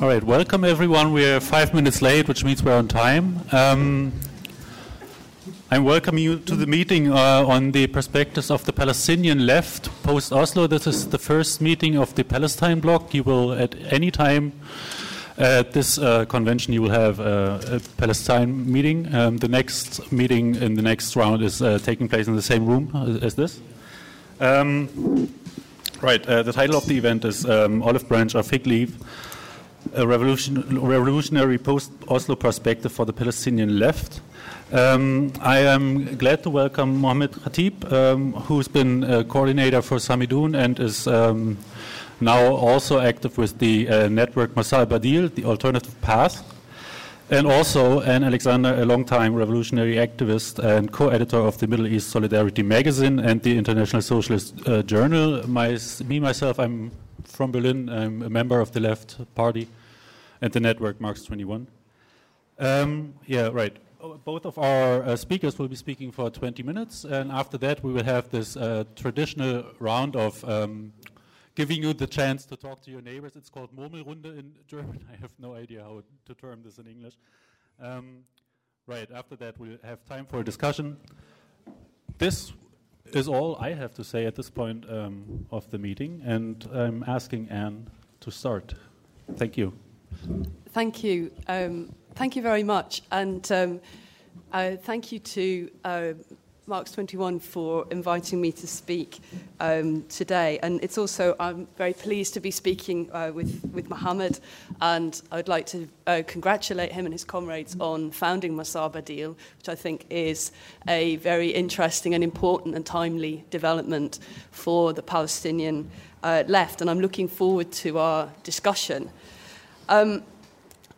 All right, welcome everyone. We're five minutes late, which means we're on time. Um, I'm welcoming you to the meeting uh, on the perspectives of the Palestinian left post Oslo. This is the first meeting of the Palestine bloc. You will, at any time at this uh, convention, you will have uh, a Palestine meeting. Um, the next meeting in the next round is uh, taking place in the same room as, this. Um, right, uh, the title of the event is um, Olive Branch or Fig Leaf a revolution, revolutionary post Oslo perspective for the Palestinian left. Um, I am glad to welcome Mohammed Khatib, um, who's been a coordinator for Samidoun and is um, now also active with the uh, network Masar Badil, the alternative path, and also Anne Alexander, a longtime revolutionary activist and co-editor of the Middle East Solidarity magazine and the International Socialist uh, Journal. My, me myself, I'm from Berlin. I'm a member of the Left Party and the network Marx 21. Um, yeah, right. Both of our uh, speakers will be speaking for 20 minutes, and after that, we will have this uh, traditional round of um, giving you the chance to talk to your neighbors. It's called Murmelrunde in German. I have no idea how to term this in English. Um, right, after that, we'll have time for a discussion. This is all I have to say at this point um, of the meeting, and I'm asking Anne to start. Thank you. Thank you. Um, thank you very much. And um, uh, thank you to uh, Marx 21 for inviting me to speak um, today. And it's also, I'm very pleased to be speaking uh, with, with Mohammed. And I'd like to uh, congratulate him and his comrades on founding Masar Badil, which I think is a very interesting and important and timely development for the Palestinian uh, left. And I'm looking forward to our discussion. Um,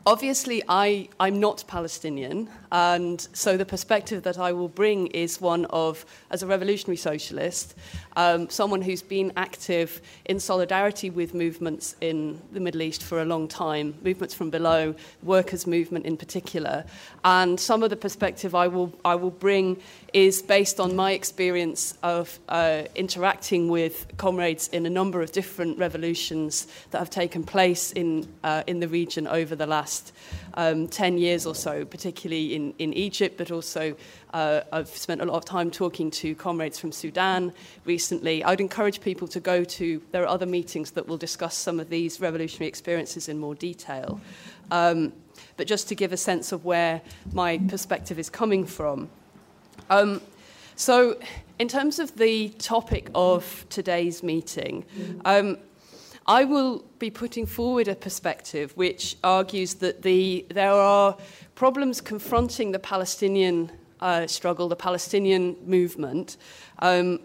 obviously, I, I'm not Palestinian, and so the perspective that I will bring is one of, as a revolutionary socialist, um, someone who's been active in solidarity with movements in the Middle East for a long time, movements from below, workers' movement in particular. And some of the perspective I will, I will bring is based on my experience of uh, interacting with comrades in a number of different revolutions that have taken place in, uh, in the region over the last um, 10 years or so, particularly in, in Egypt, but also uh, I've spent a lot of time talking to comrades from Sudan recently. I'd encourage people to go to, there are other meetings that will discuss some of these revolutionary experiences in more detail. Um, but just to give a sense of where my perspective is coming from. Um, so, in terms of the topic of today's meeting, um, I will be putting forward a perspective which argues that the, there are problems confronting the Palestinian uh, struggle, the Palestinian movement, um,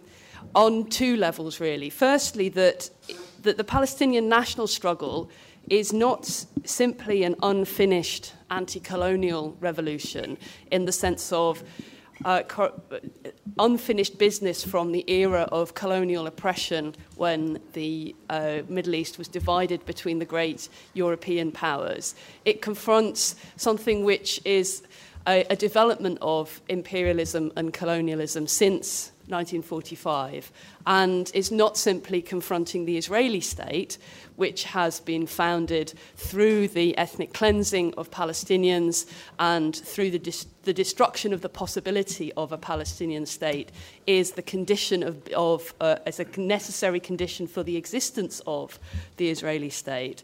on two levels, really. Firstly, that, that the Palestinian national struggle is not simply an unfinished anti colonial revolution in the sense of uh, unfinished business from the era of colonial oppression when the uh, Middle East was divided between the great European powers. It confronts something which is a, a development of imperialism and colonialism since 1945 and is not simply confronting the Israeli state, which has been founded through the ethnic cleansing of Palestinians and through the, dis- the destruction of the possibility of a Palestinian state, is the condition of, of uh, as a necessary condition for the existence of the Israeli state.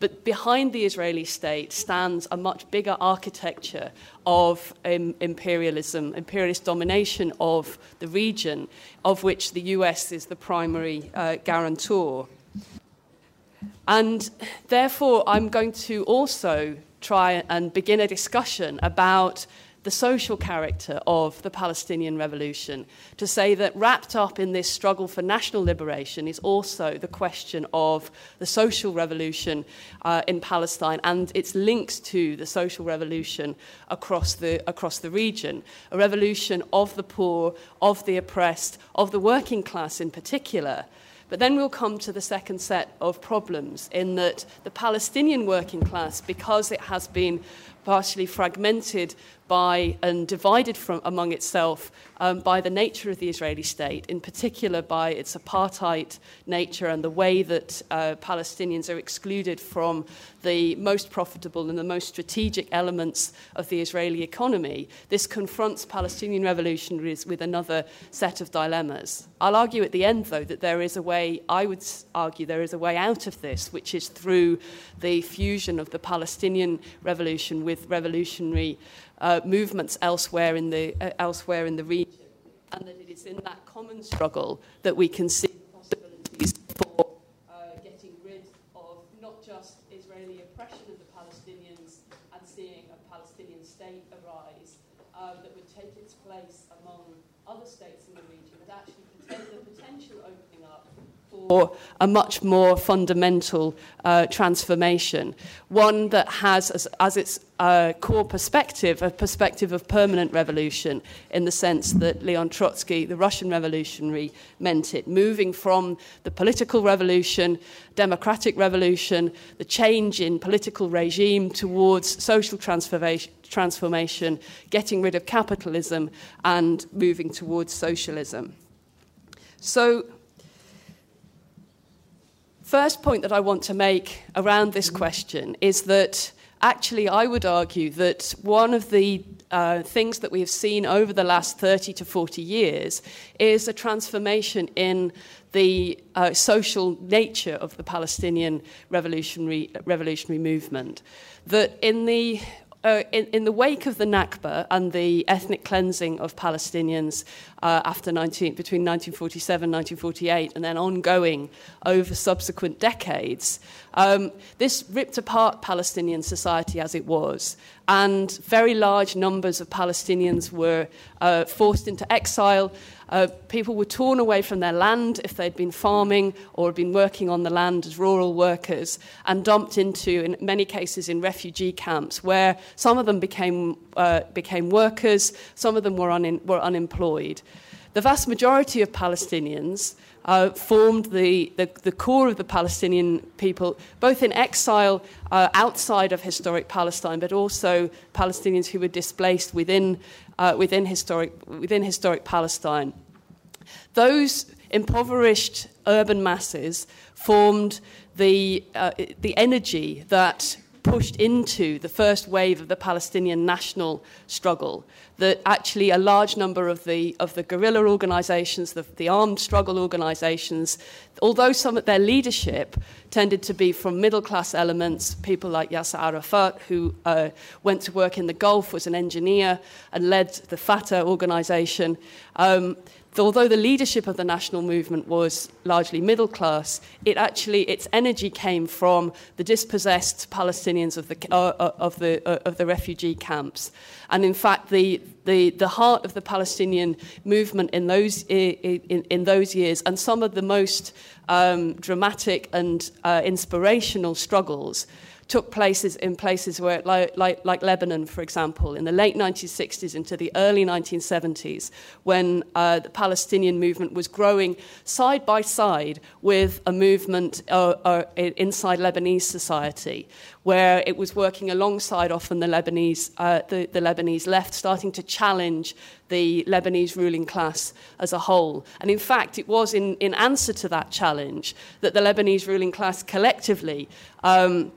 But behind the Israeli state stands a much bigger architecture of um, imperialism, imperialist domination of the region, of which the US is the primary uh, guarantor. And therefore, I'm going to also try and begin a discussion about the social character of the Palestinian revolution, to say that wrapped up in this struggle for national liberation is also the question of the social revolution uh, in Palestine and its links to the social revolution across the, across the region. A revolution of the poor, of the oppressed, of the working class in particular. But then we'll come to the second set of problems in that the Palestinian working class, because it has been partially fragmented by and divided from among itself um, by the nature of the Israeli state, in particular by its apartheid nature and the way that uh, Palestinians are excluded from the most profitable and the most strategic elements of the Israeli economy, this confronts Palestinian revolutionaries with another set of dilemmas. I'll argue at the end, though, that there is a way, I would argue, there is a way out of this, which is through the fusion of the Palestinian revolution with revolutionary uh, movements elsewhere in, the, uh, elsewhere in the region, and that it is in that common struggle that we can see possibilities for uh, getting rid of not just Israeli oppression of the Palestinians and seeing a Palestinian state arise uh, that would take its place among other states in the region, but actually the potential opening up for a much more fundamental uh, transformation, one that has as, as its uh, core perspective a perspective of permanent revolution in the sense that Leon Trotsky, the Russian revolutionary, meant it, moving from the political revolution, democratic revolution, the change in political regime towards social transformation, transformation getting rid of capitalism, and moving towards socialism. So, first point that I want to make around this question is that actually I would argue that one of the uh, things that we have seen over the last 30 to 40 years is a transformation in the uh, social nature of the Palestinian revolutionary, revolutionary movement. That in the uh, in, in, the wake of the Nakba and the ethnic cleansing of Palestinians uh, after 19, between 1947 and 1948, and then ongoing over subsequent decades, um, this ripped apart Palestinian society as it was. And very large numbers of Palestinians were uh, forced into exile. Uh, people were torn away from their land if they'd been farming or had been working on the land as rural workers and dumped into, in many cases, in refugee camps where some of them became, uh, became workers, some of them were, un- were unemployed. The vast majority of Palestinians uh, formed the, the, the, core of the Palestinian people, both in exile uh, outside of historic Palestine, but also Palestinians who were displaced within uh, within, historic, within historic Palestine. Those impoverished urban masses formed the, uh, the energy that pushed into the first wave of the Palestinian national struggle. That actually a large number of the, of the guerrilla organizations, the, the armed struggle organizations, although some of their leadership tended to be from middle class elements, people like Yasser Arafat, who uh, went to work in the Gulf, was an engineer, and led the Fatah organization. Um, although the leadership of the national movement was largely middle class, it actually its energy came from the dispossessed Palestinians of the uh, uh, of the uh, of the refugee camps, and in fact the the, the heart of the Palestinian movement in those in, in those years and some of the most um, dramatic and uh, inspirational struggles took places in places where, like, like, like Lebanon, for example, in the late 1960s into the early 1970s, when uh, the Palestinian movement was growing side by side with a movement uh, uh, inside Lebanese society, where it was working alongside often the Lebanese, uh, the, the Lebanese left, starting to challenge the Lebanese ruling class as a whole. And in fact, it was in, in answer to that challenge that the Lebanese ruling class collectively um,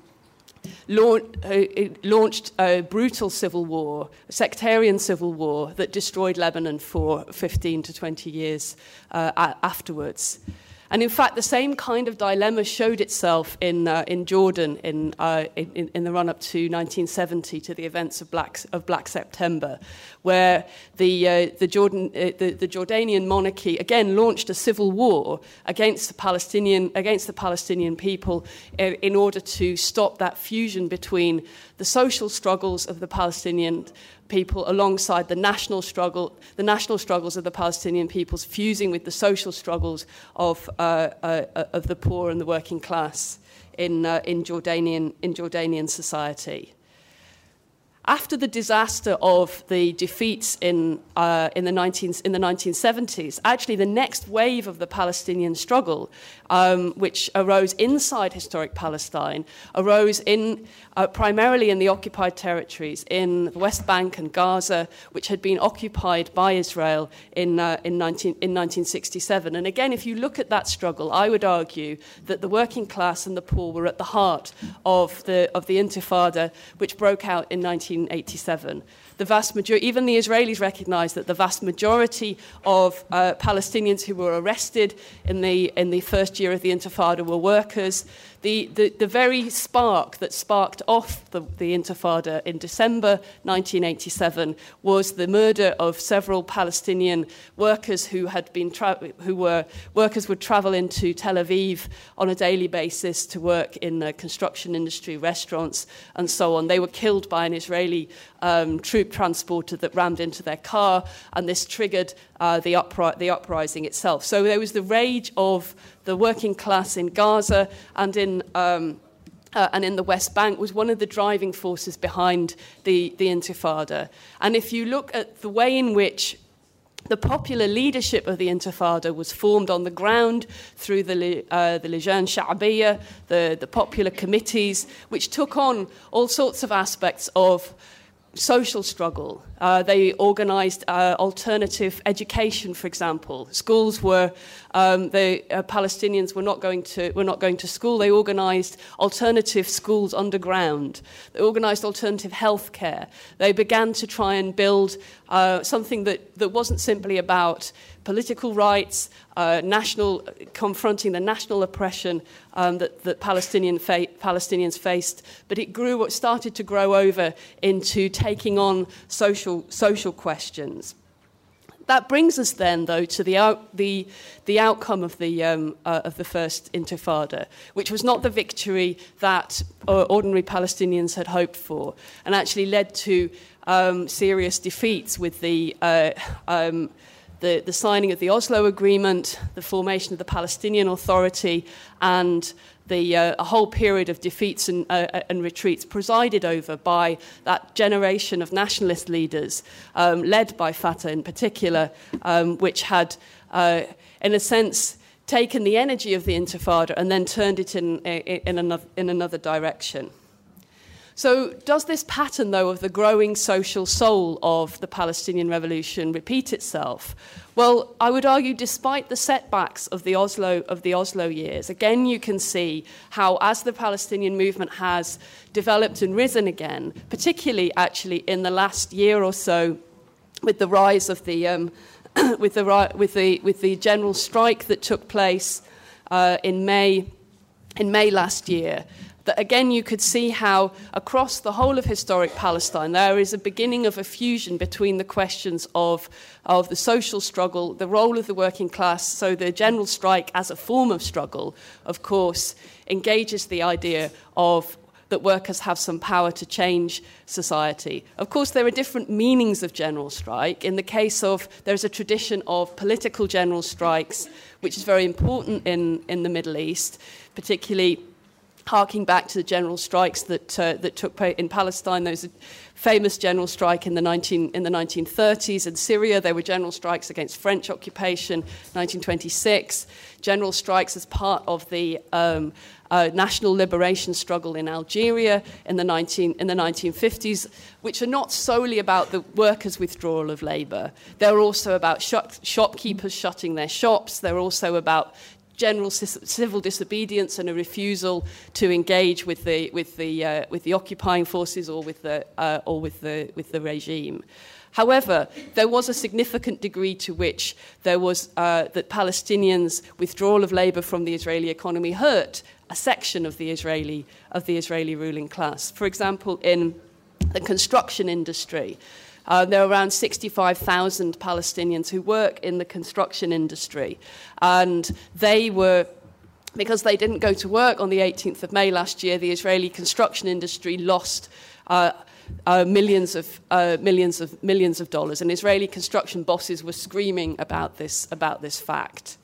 uh, launched a brutal civil war, a sectarian civil war that destroyed Lebanon for 15 to 20 years uh, afterwards. And in fact, the same kind of dilemma showed itself in, uh, in Jordan in, uh, in, in, the run up to 1970 to the events of Black, of Black September, where the, uh, the, Jordan, uh, the, the Jordanian monarchy again launched a civil war against the Palestinian, against the Palestinian people in, in order to stop that fusion between the social struggles of the Palestinian people alongside the national struggle, the national struggles of the Palestinian peoples, fusing with the social struggles of, uh, uh, of the poor and the working class in, uh, in, Jordanian, in Jordanian society. After the disaster of the defeats in, uh, in, the 19, in the 1970s, actually the next wave of the Palestinian struggle, um, which arose inside historic Palestine, arose in, uh, primarily in the occupied territories in the West Bank and Gaza, which had been occupied by Israel in, uh, in, 19, in 1967. And again, if you look at that struggle, I would argue that the working class and the poor were at the heart of the, of the Intifada, which broke out in 1987 the vast majority, even the Israelis recognize that the vast majority of uh, Palestinians who were arrested in the, in the first year of the Intifada were workers the, the, the very spark that sparked off the, the Intifada in December 1987 was the murder of several Palestinian workers who had been tra- who were workers would travel into Tel Aviv on a daily basis to work in the construction industry, restaurants, and so on. They were killed by an Israeli um, troop transporter that rammed into their car, and this triggered uh, the, upri- the uprising itself. So there was the rage of the working class in Gaza and in. Um, uh, and in the West Bank was one of the driving forces behind the, the Intifada. And if you look at the way in which the popular leadership of the Intifada was formed on the ground through the, uh, the the, the popular committees, which took on all sorts of aspects of social struggle. Uh, they organized uh, alternative education, for example. Schools were, um, the uh, Palestinians were not, going to, were not going to school. They organized alternative schools underground. They organized alternative health care. They began to try and build uh, something that, that wasn't simply about political rights, uh, national, confronting the national oppression um, that, that Palestinian fa- Palestinians faced, but it grew, started to grow over into taking on social, social questions. That brings us then, though, to the, out, the, the outcome of the, um, uh, of the first Intifada, which was not the victory that uh, ordinary Palestinians had hoped for, and actually led to um, serious defeats with the uh, um, the, the signing of the Oslo Agreement, the formation of the Palestinian Authority, and the, uh, a whole period of defeats and, uh, uh, and, retreats presided over by that generation of nationalist leaders, um, led by Fatah in particular, um, which had, uh, in a sense, taken the energy of the Intifada and then turned it in, in, in, another, in another direction. So, does this pattern, though, of the growing social soul of the Palestinian revolution repeat itself? Well, I would argue, despite the setbacks of the Oslo, of the Oslo years, again, you can see how, as the Palestinian movement has developed and risen again, particularly actually in the last year or so, with the rise of the, um, with the, with the, with the general strike that took place uh, in May, in May last year, that again you could see how across the whole of historic Palestine there is a beginning of a fusion between the questions of, of the social struggle, the role of the working class. So the general strike as a form of struggle, of course, engages the idea of that workers have some power to change society. Of course, there are different meanings of general strike. In the case of, there's a tradition of political general strikes, which is very important in, in the Middle East, particularly harking back to the general strikes that, uh, that took place in Palestine. A famous general strike in the, 19, in the 1930s. In Syria, there were general strikes against French occupation, 1926. General strikes as part of the um, uh, national liberation struggle in Algeria in the, 19, in the 1950s, which are not solely about the workers' withdrawal of labour. They're also about shop- shopkeepers shutting their shops. They're also about general civil disobedience and a refusal to engage with the, with the, uh, with the occupying forces or with the, uh, or with the, with the regime. However, there was a significant degree to which there was uh, that Palestinians' withdrawal of labour from the Israeli economy hurt a section of the Israeli of the Israeli ruling class. For example, in the construction industry, uh, there are around 65,000 Palestinians who work in the construction industry, and they were because they didn't go to work on the 18th of May last year, the Israeli construction industry lost uh, uh, millions of uh, millions of millions of dollars, and Israeli construction bosses were screaming about this about this fact.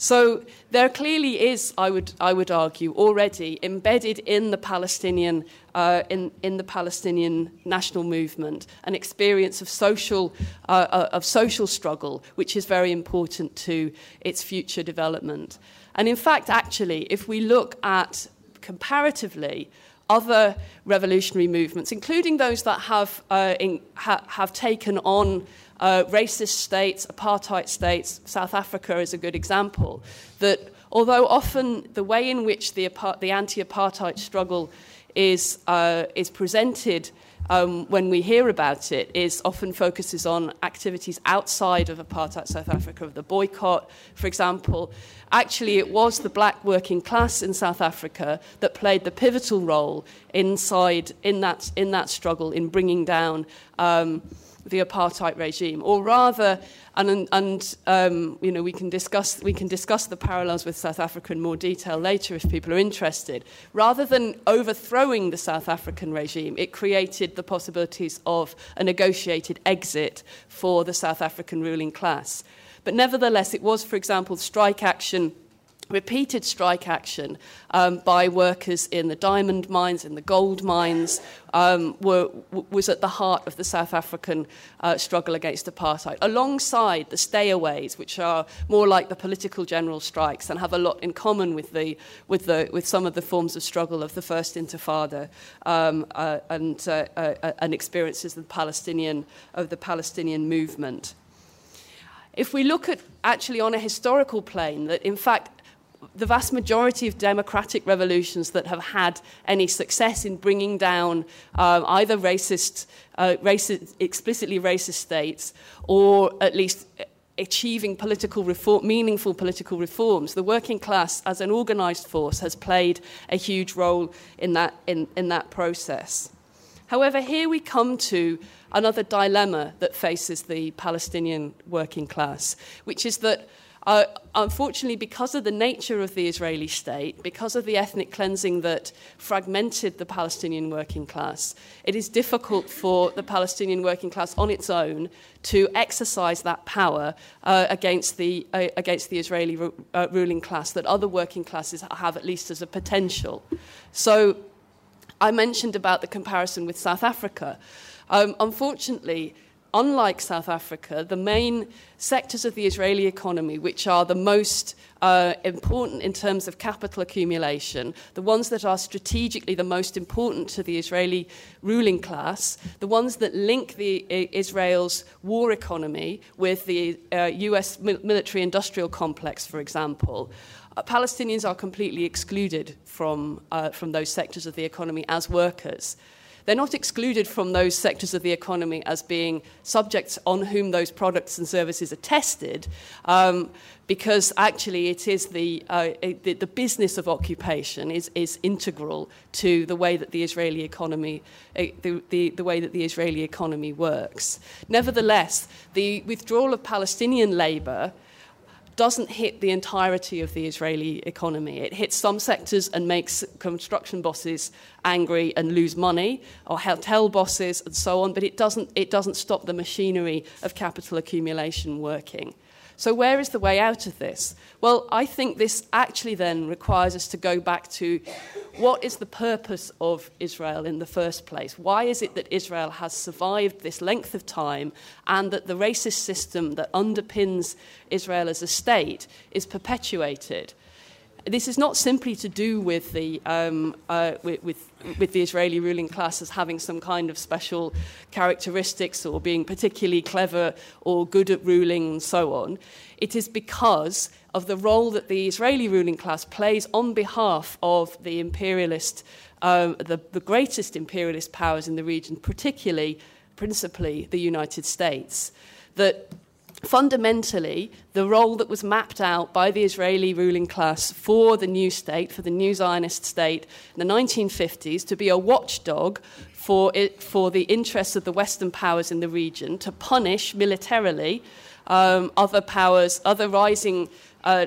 So there clearly is, I would, I would argue, already embedded in the Palestinian, uh, in, in the Palestinian national movement an experience of social, uh, uh, of social struggle, which is very important to its future development. And in fact, actually, if we look at comparatively other revolutionary movements, including those that have, uh, in, ha- have taken on uh, racist states, apartheid states. South Africa is a good example. That although often the way in which the, the anti apartheid struggle is, uh, is presented um, when we hear about it is often focuses on activities outside of apartheid South Africa, of the boycott, for example. Actually, it was the black working class in South Africa that played the pivotal role inside in that, in that struggle in bringing down. Um, the apartheid regime, or rather, and, and um, you know, we can discuss we can discuss the parallels with South Africa in more detail later if people are interested. Rather than overthrowing the South African regime, it created the possibilities of a negotiated exit for the South African ruling class. But nevertheless, it was, for example, strike action repeated strike action um, by workers in the diamond mines, in the gold mines, um, were, was at the heart of the South African uh, struggle against apartheid, alongside the stayaways, which are more like the political general strikes and have a lot in common with, the, with, the, with some of the forms of struggle of the First Intifada um, uh, and, uh, uh and experiences of the Palestinian, of the Palestinian movement. If we look at actually on a historical plane, that in fact the vast majority of democratic revolutions that have had any success in bringing down um, either racist, uh, racist, explicitly racist states or at least achieving political reform, meaningful political reforms. The working class, as an organised force, has played a huge role in that, in, in that process. However, here we come to another dilemma that faces the Palestinian working class, which is that uh, unfortunately, because of the nature of the Israeli state, because of the ethnic cleansing that fragmented the Palestinian working class, it is difficult for the Palestinian working class on its own to exercise that power uh, against, the, uh, against the Israeli ru- uh, ruling class that other working classes have, at least as a potential. So I mentioned about the comparison with South Africa. Um, unfortunately, unlike South Africa, the main sectors of the Israeli economy, which are the most uh, important in terms of capital accumulation, the ones that are strategically the most important to the Israeli ruling class, the ones that link the, uh, Israel's war economy with the uh, US military industrial complex, for example, uh, Palestinians are completely excluded from, uh, from those sectors of the economy as workers. They're not excluded from those sectors of the economy as being subjects on whom those products and services are tested, um, because actually it is the, uh, the, the, business of occupation is, is integral to the way that the Israeli economy, uh, the, the, the way that the Israeli economy works. Nevertheless, the withdrawal of Palestinian labour doesn't hit the entirety of the Israeli economy. It hits some sectors and makes construction bosses angry and lose money, or hotel bosses and so on, but it doesn't, it doesn't stop the machinery of capital accumulation working. So, where is the way out of this? Well, I think this actually then requires us to go back to what is the purpose of Israel in the first place? Why is it that Israel has survived this length of time and that the racist system that underpins Israel as a state is perpetuated? This is not simply to do with the, um, uh, with, with, with, the Israeli ruling class as having some kind of special characteristics or being particularly clever or good at ruling and so on. It is because of the role that the Israeli ruling class plays on behalf of the imperialist, um, the, the greatest imperialist powers in the region, particularly, principally, the United States. That fundamentally, the role that was mapped out by the Israeli ruling class for the new state, for the new Zionist state in the 1950s, to be a watchdog for, it, for the interests of the Western powers in the region, to punish militarily um, other powers, other rising. Uh,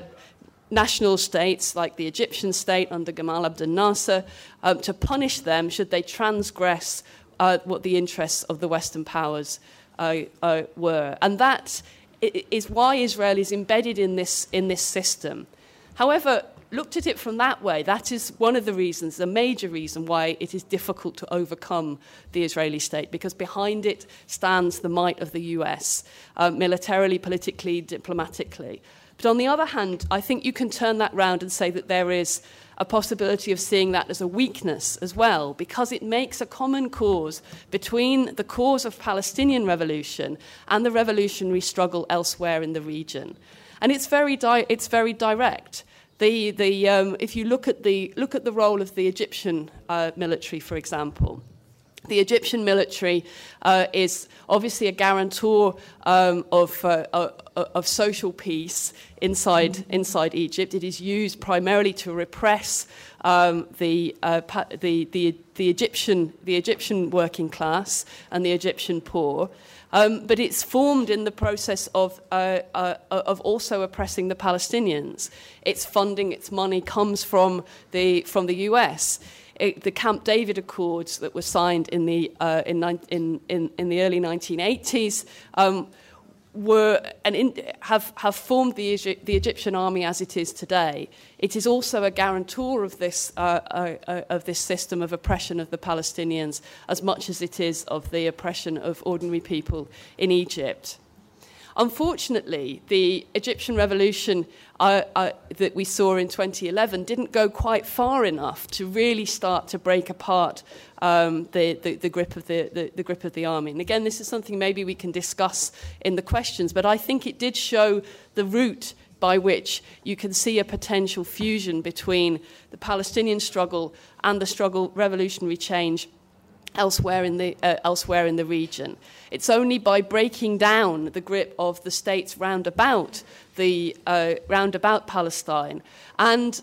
national states like the Egyptian state under Gamal Abdel Nasser um, to punish them should they transgress uh, what the interests of the Western powers uh, uh, were. And that is why Israel is embedded in this, in this system. However, looked at it from that way, that is one of the reasons, the major reason why it is difficult to overcome the Israeli state, because behind it stands the might of the US, uh, militarily, politically, diplomatically. But on the other hand, I think you can turn that round and say that there is a possibility of seeing that as a weakness as well, because it makes a common cause between the cause of Palestinian revolution and the revolutionary struggle elsewhere in the region. And it's very, di- it's very direct. The, the, um, if you look at, the, look at the role of the Egyptian uh, military, for example, the Egyptian military uh, is obviously a guarantor um, of, uh, uh, of social peace inside, inside Egypt. It is used primarily to repress um, the, uh, the, the, the, Egyptian, the Egyptian working class and the Egyptian poor. Um, but it's formed in the process of, uh, uh, of also oppressing the Palestinians. Its funding, its money comes from the, from the US. It, the Camp David Accords that were signed in the, uh, in, in, in, in the early 1980s um, were and in, have, have formed the, the Egyptian army as it is today. It is also a guarantor of this, uh, uh, uh, of this system of oppression of the Palestinians as much as it is of the oppression of ordinary people in Egypt. Unfortunately, the Egyptian revolution that we saw in 2011 didn't go quite far enough to really start to break apart um, the, the, the, grip of the, the, the grip of the army. And again, this is something maybe we can discuss in the questions, but I think it did show the route by which you can see a potential fusion between the Palestinian struggle and the struggle, revolutionary change elsewhere in the, uh, elsewhere in the region. It's only by breaking down the grip of the states round about, the, uh, round about Palestine and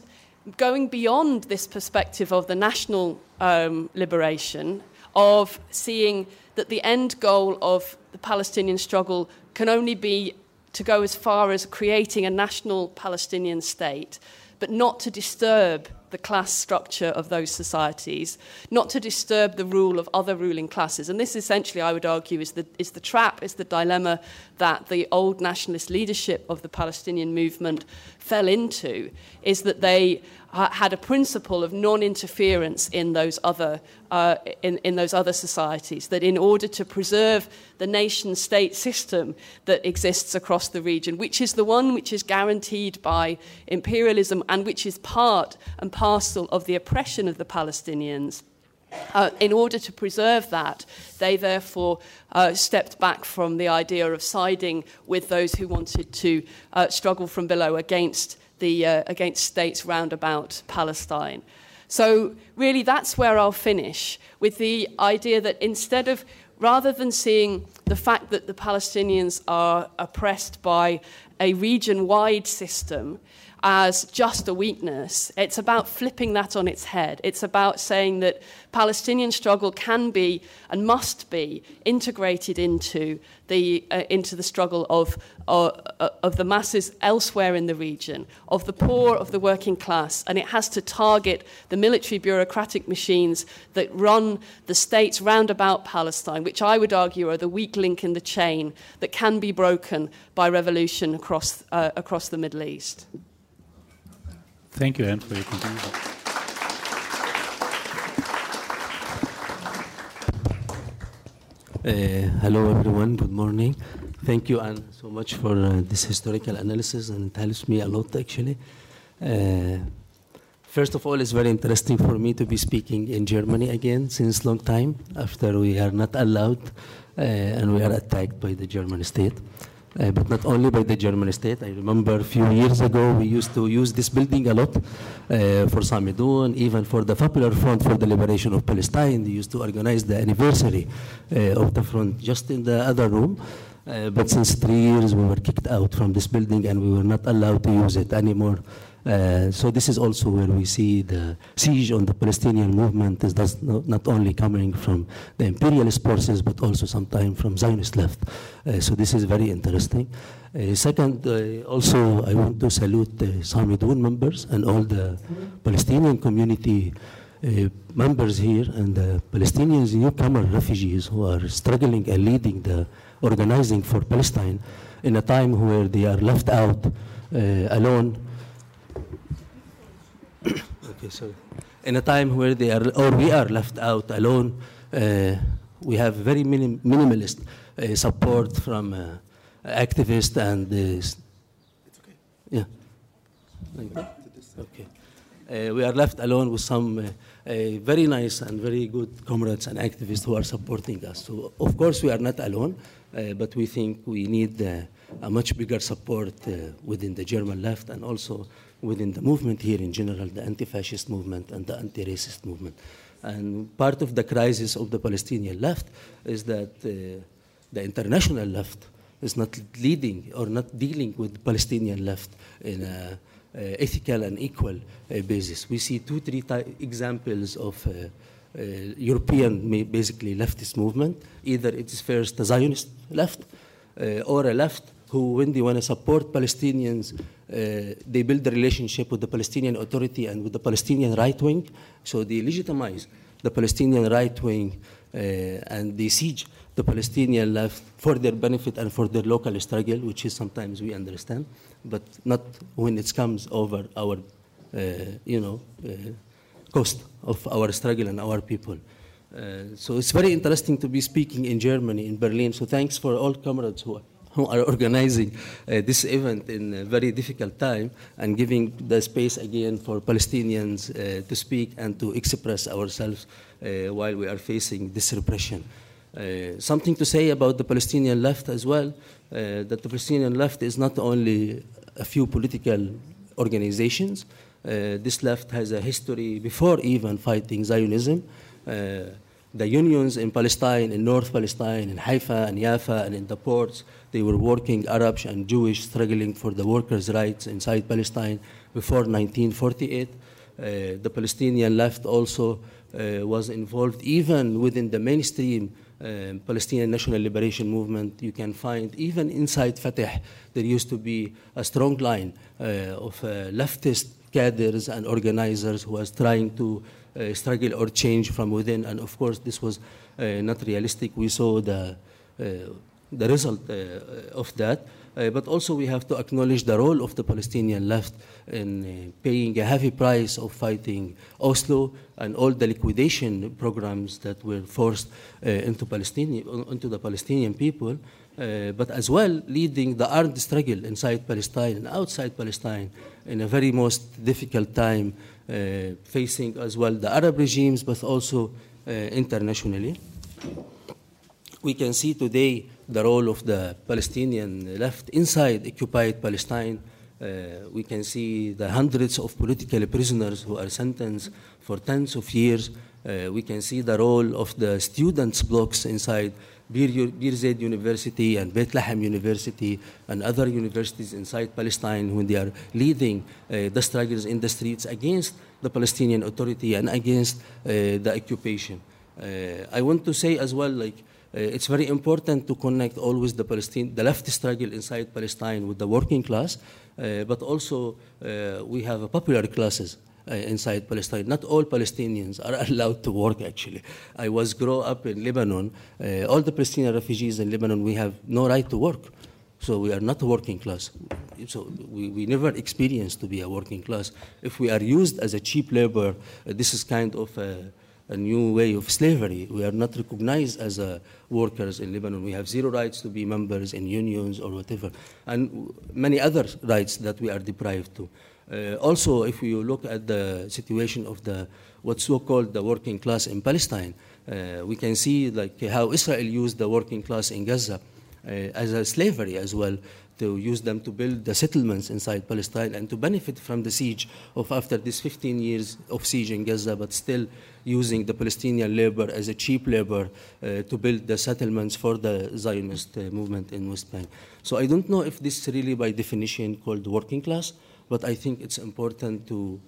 going beyond this perspective of the national um, liberation, of seeing that the end goal of the Palestinian struggle can only be to go as far as creating a national Palestinian state, but not to disturb the class structure of those societies, not to disturb the rule of other ruling classes. And this essentially, I would argue, is the, is the trap, is the dilemma that the old nationalist leadership of the Palestinian movement fell into, is that they had a principle of non-interference in those other uh, in, in those other societies. That in order to preserve the nation-state system that exists across the region, which is the one which is guaranteed by imperialism and which is part and parcel of the oppression of the Palestinians. Uh, in order to preserve that, they therefore uh, stepped back from the idea of siding with those who wanted to uh, struggle from below against the, uh, against states round about Palestine. So, really, that's where I'll finish with the idea that instead of, rather than seeing the fact that the Palestinians are oppressed by a region wide system, as just a weakness. It's about flipping that on its head. It's about saying that Palestinian struggle can be and must be integrated into the, uh, into the struggle of, uh, of the masses elsewhere in the region, of the poor, of the working class, and it has to target the military bureaucratic machines that run the states round about Palestine, which I would argue are the weak link in the chain that can be broken by revolution across, uh, across the Middle East. Thank you, Anne, for your contribution. Uh, hello, everyone. Good morning. Thank you, Anne, so much for uh, this historical analysis, and it helps me a lot, actually. Uh, first of all, it's very interesting for me to be speaking in Germany again since long time after we are not allowed uh, and we are attacked by the German state uh, but not only by the German state. I remember a few years ago we used to use this building a lot uh, for Samidoun, even for the Popular Front for the Liberation of Palestine. They used to organize the anniversary uh, of the front just in the other room. Uh, but since three years we were kicked out from this building and we were not allowed to use it anymore. Uh, so this is also where we see the siege on the Palestinian movement is not, not only coming from the imperialist forces, but also sometimes from Zionist left. Uh, so this is very interesting. Uh, second, uh, also I want to salute the Samidoun members and all the Palestinian community uh, members here and the Palestinians, newcomer refugees who are struggling and leading the organizing for Palestine. in a time where they are left out uh, alone. okay. In a time where they are, or we are left out alone, uh, we have very minim- minimalist uh, support from uh, activists and. Uh, yeah. Thank you. Okay. Uh, we are left alone with some uh, uh, very nice and very good comrades and activists who are supporting us. So, of course, we are not alone, uh, but we think we need uh, a much bigger support uh, within the German left and also within the movement here in general, the anti fascist movement and the anti racist movement. And part of the crisis of the Palestinian left is that uh, the international left is not leading or not dealing with the Palestinian left in a uh, ethical and equal uh, basis. We see two, three examples of uh, uh, European, basically leftist movement. Either it is first a Zionist left uh, or a left who, when they want to support Palestinians, uh, they build a relationship with the Palestinian Authority and with the Palestinian right wing. So they legitimize the Palestinian right wing and they siege the Palestinian left for their benefit and for their local struggle, which is sometimes we understand, but not when it comes over our, uh, you know, uh, cost of our struggle and our people. Uh, so it's very interesting to be speaking in Germany, in Berlin. So thanks for all comrades who are, who are organizing uh, this event in a very difficult time and giving the space again for Palestinians uh, to speak and to express ourselves uh, while we are facing this repression. Uh, something to say about the Palestinian left as well, uh, that the Palestinian left is not only a few political organizations. Uh, this left has a history before even fighting Zionism. The unions in Palestine, in North Palestine, in Haifa and Jaffa, and in the ports, they were working Arabs and Jewish, struggling for the workers' rights inside Palestine before 1948. Uh, the Palestinian left also uh, was involved even within the mainstream um, Palestinian National Liberation Movement, you can find even inside Fatah, there used to be a strong line uh, of uh, leftist cadres and organizers who was trying to uh, struggle or change from within. And of course, this was uh, not realistic. We saw the, uh, the result uh, of that. Uh, but also we have to acknowledge the role of the Palestinian left in uh, paying a heavy price of fighting Oslo and all the liquidation programs that were forced uh, into, Palestinian, into the Palestinian people, but as well leading the armed struggle inside Palestine and outside Palestine in a very most difficult time, facing as well the Arab regimes, but also uh, internationally. We can see today the role of the Palestinian left inside occupied Palestine. Uh, we can see the hundreds of political prisoners who are sentenced for tens of years. Uh, we can see the role of the students' blocks inside Birzeit University and Bethlehem University and other universities inside Palestine when they are leading uh, the struggles in the streets against the Palestinian Authority and against uh, the occupation. Uh, I want to say as well, like, uh, it's very important to connect always the Palestine, the left struggle inside Palestine with the working class, uh, but also uh, we have popular classes uh, inside Palestine. Not all Palestinians are allowed to work, actually. I was grow up in Lebanon. Uh, all the Palestinian refugees in Lebanon, we have no right to work. So we are not a working class. So we, we never experienced to be a working class. If we are used as a cheap labor, uh, this is kind of a, a new way of slavery. We are not recognized as uh, workers in Lebanon. We have zero rights to be members in unions or whatever, and many other rights that we are deprived to. Uh, also, if you look at the situation of the what's so-called the working class in Palestine, uh, we can see like how Israel used the working class in Gaza uh, as a slavery as well to use them to build the settlements inside Palestine and to benefit from the siege of after this 15 years of siege in Gaza, but still using the Palestinian labor as a cheap labor uh, to build the settlements for the Zionist uh, movement in West Bank. So I don't know if this is really by definition called working class, but I think it's important to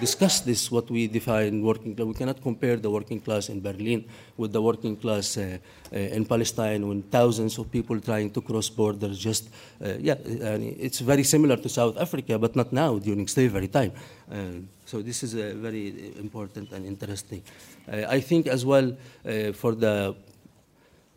discuss this, what we define working class. We cannot compare the working class in Berlin with the working class uh, uh, in Palestine when thousands of people trying to cross borders just, uh, yeah, it's very similar to South Africa, but not now during slavery time. Uh, so this is uh, very important and interesting. Uh, I think as well for the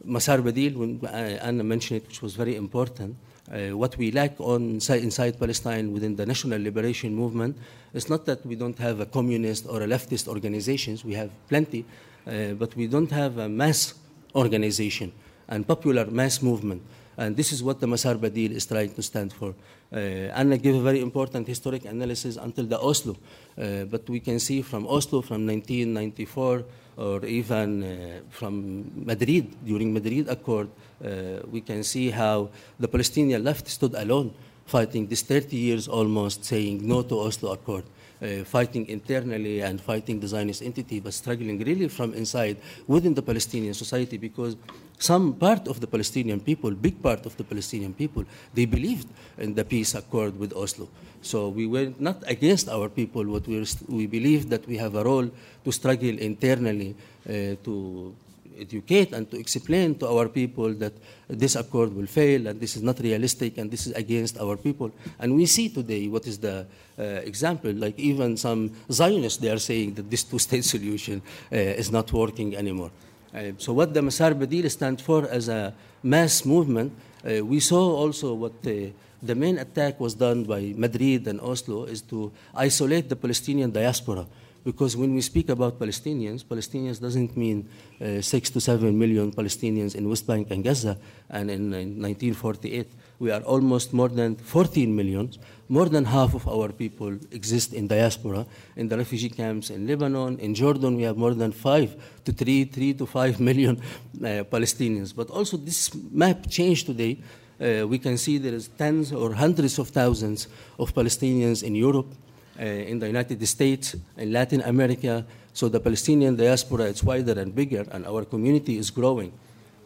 Masar Badil, when Anna mentioned it, which was very important, Uh, what we lack on inside Palestine within the national liberation movement is not that we don't have a communist or a leftist organizations, we have plenty, uh, but we don't have a mass organization and popular mass movement. And this is what the Masar Badil is trying to stand for. Uh, Anna gave a very important historic analysis until the Oslo, uh, but we can see from Oslo from 1994 or even uh, from Madrid, during Madrid Accord, uh, we can see how the Palestinian left stood alone, fighting this 30 years almost, saying no to Oslo Accord. Uh, fighting internally and fighting the Zionist entity, but struggling really from inside within the Palestinian society because some part of the Palestinian people, big part of the Palestinian people, they believed in the peace accord with Oslo. So we were not against our people, but we, we believed that we have a role to struggle internally uh, to educate and to explain to our people that this accord will fail and this is not realistic and this is against our people. And we see today what is the uh, example, like even some Zionists, they are saying that this two-state solution uh, is not working anymore. Uh, so what the Masar Badil stands for as a mass movement, uh, we saw also what the, the main attack was done by Madrid and Oslo is to isolate the Palestinian diaspora because when we speak about Palestinians, Palestinians doesn't mean uh, six to seven million Palestinians in West Bank and Gaza. And in, in 1948, we are almost more than 14 million. More than half of our people exist in diaspora, in the refugee camps in Lebanon. In Jordan, we have more than five to three, three to five million uh, Palestinians. But also, this map changed today. Uh, we can see there is tens or hundreds of thousands of Palestinians in Europe, uh, in the United States, in Latin America. So the Palestinian diaspora is wider and bigger, and our community is growing.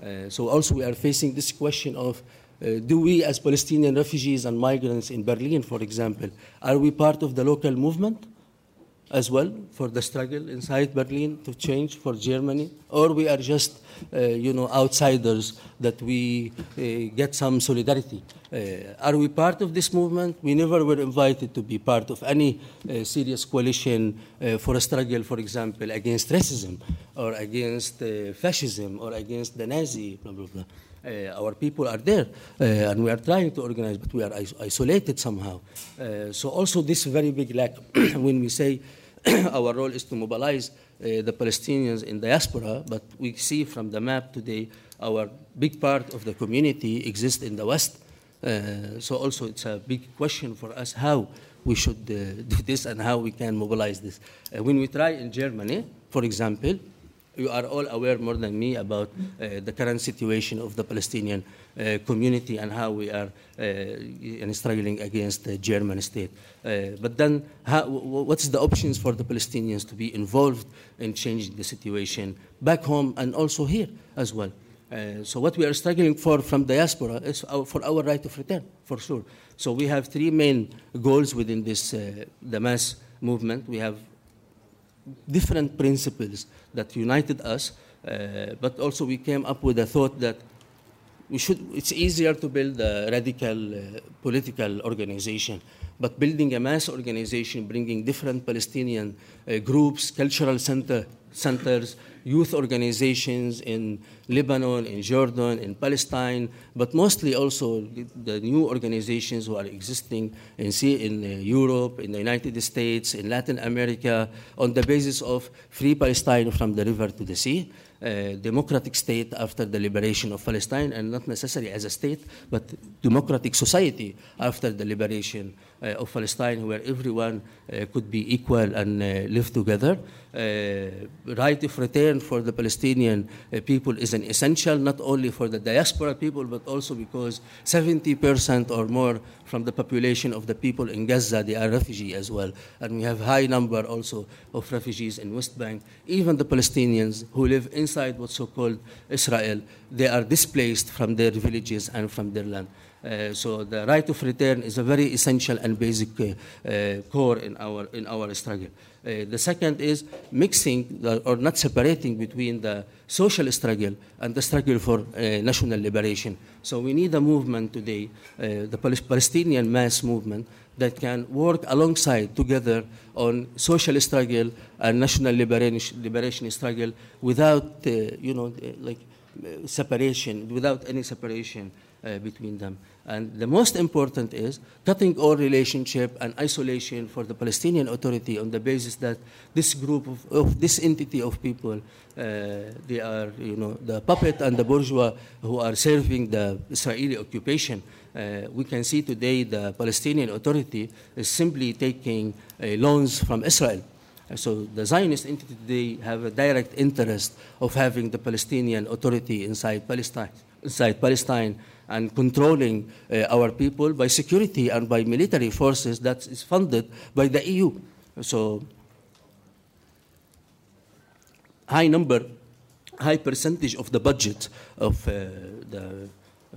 Uh, so also we are facing this question of uh, do we, as Palestinian refugees and migrants in Berlin, for example, are we part of the local movement as well for the struggle inside Berlin to change for Germany, or we are just, uh, you know, outsiders that we uh, get some solidarity? Uh, are we part of this movement? We never were invited to be part of any uh, serious coalition uh, for a struggle, for example, against racism or against fascism or against the Nazi, blah, blah, blah. Uh, our people are there uh, and we are trying to organize, but we are is isolated somehow. Uh, so, also, this very big lack when we say our role is to mobilize the Palestinians in diaspora, but we see from the map today our big part of the community exists in the West. Uh, so also it's a big question for us how we should uh, do this and how we can mobilize this. Uh, when we try in Germany, for example, you are all aware more than me about uh, the current situation of the Palestinian uh, community and how we are uh, struggling against the German state. but then, how, what's the options for the Palestinians to be involved in changing the situation back home and also here as well? Uh, so what we are struggling for from diaspora is our, for our right of return, for sure. So we have three main goals within this uh, the mass movement. We have different principles that united us, uh, but also we came up with a thought that we should. It's easier to build a radical uh, political organization, but building a mass organization, bringing different Palestinian uh, groups, cultural center, centers youth organizations in Lebanon, in Jordan, in Palestine, but mostly also the new organizations who are existing in, in uh, Europe, in the United States, in Latin America, on the basis of free Palestine from the river to the sea. Uh, democratic state after the liberation of Palestine, and not necessarily as a state, but democratic society after the liberation of Palestine, where everyone uh, could be equal and uh, live together. Uh, right of return for the Palestinian uh, people is an essential, not only for the diaspora people, but also because 70% or more from the population of the people in Gaza, they are refugees as well. And we have high number also of refugees in West Bank. Even the Palestinians who live inside what's so-called Israel, they are displaced from their villages and from their land. Uh, so the right of return is a very essential and basic uh, uh, core in our in our struggle. The second is mixing the, or not separating between the social struggle and the struggle for national liberation. So we need a movement today, the Palestinian mass movement, that can work alongside together on social struggle and national liberation, liberation struggle without, uh, you know, like separation, without any separation uh, between them. And the most important is cutting all relationship and isolation for the Palestinian Authority on the basis that this group of, of this entity of people, uh, they are, you know, the puppet and the bourgeois who are serving the Israeli occupation. Uh, we can see today the Palestinian Authority is simply taking uh, loans from Israel. So the Zionist entity today have a direct interest of having the Palestinian Authority inside Palestine, inside Palestine and controlling uh, our people by security and by military forces that is funded by the EU. So high number, high percentage of the budget of uh, the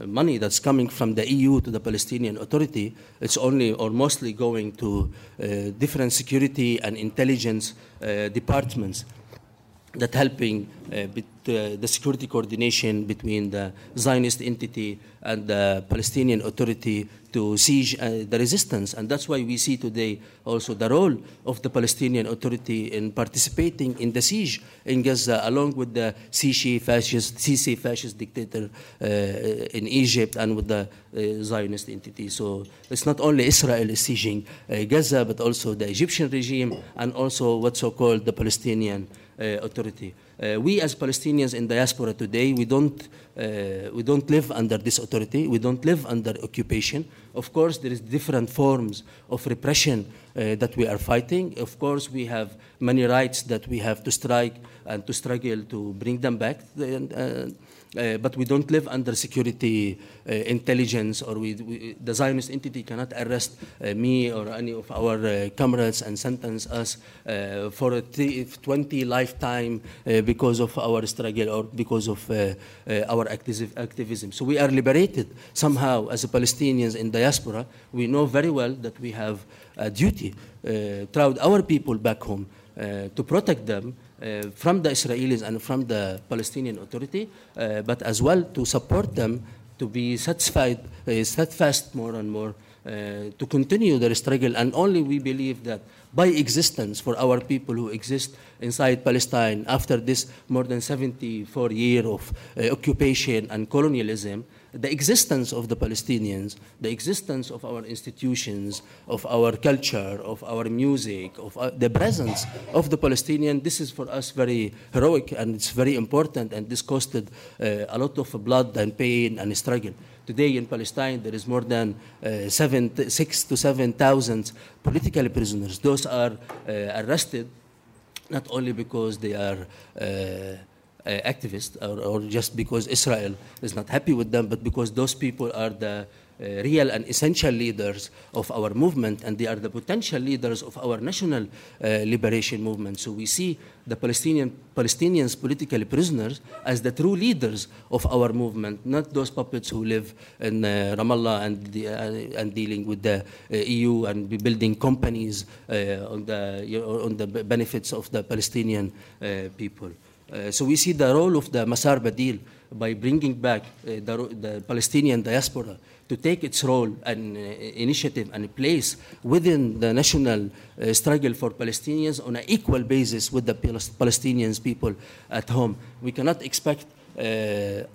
money that's coming from the EU to the Palestinian Authority, it's only or mostly going to uh, different security and intelligence uh, departments that helping uh, bit, uh, the security coordination between the Zionist entity and the Palestinian Authority to siege uh, the resistance. And that's why we see today also the role of the Palestinian Authority in participating in the siege in Gaza, along with the Sisi fascist, Sisi fascist dictator uh, in Egypt and with the uh, Zionist entity. So it's not only Israel is sieging uh, Gaza, but also the Egyptian regime and also what's so called the Palestinian Authority. Uh, we as Palestinians in diaspora today, we don't, uh, we don't live under this authority. We don't live under occupation. Of course, there is different forms of repression uh, that we are fighting. Of course, we have many rights that we have to strike and to struggle to bring them back. Uh, uh, but we don't live under security uh, intelligence, or we, we, the Zionist entity cannot arrest uh, me or any of our uh, comrades and sentence us uh, for a 20 lifetime uh, because of our struggle or because of our activism. So we are liberated somehow as Palestinians in diaspora. We know very well that we have a duty toward our people back home to protect them uh, from the Israelis and from the Palestinian Authority, uh, but as well to support them to be satisfied, uh, steadfast more and more, uh, to continue their struggle. And only we believe that by existence for our people who exist inside Palestine after this more than 74 year of uh, occupation and colonialism, the existence of the Palestinians, the existence of our institutions, of our culture, of our music, of uh, the presence of the Palestinian, this is for us very heroic and it's very important and this costed uh, a lot of blood and pain and struggle. Today in Palestine, there is more than uh, seven, six to 7,000 political prisoners. Those are uh, arrested not only because they are uh, activists or, or, just because Israel is not happy with them, but because those people are the uh, real and essential leaders of our movement and they are the potential leaders of our national uh, liberation movement. So we see the Palestinian Palestinians political prisoners as the true leaders of our movement, not those puppets who live in uh, Ramallah and, the, uh, and dealing with the uh, EU and building companies uh, on, the, you know, on the benefits of the Palestinian people. Uh, so we see the role of the Masar Badil by bringing back uh, the, the, Palestinian diaspora to take its role and uh, initiative and place within the national struggle for Palestinians on an equal basis with the Palestinians people at home. We cannot expect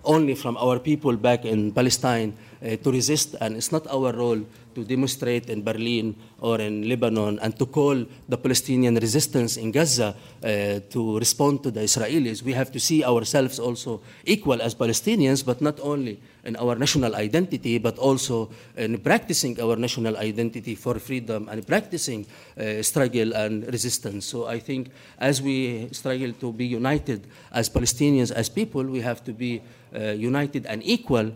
only from our people back in Palestine to resist, and it's not our role to demonstrate in Berlin or in Lebanon and to call the Palestinian resistance in Gaza uh, to respond to the Israelis. We have to see ourselves also equal as Palestinians, but not only in our national identity, but also in practicing our national identity for freedom and practicing uh, struggle and resistance. So I think as we struggle to be united as Palestinians, as people, we have to be uh, united and equal uh,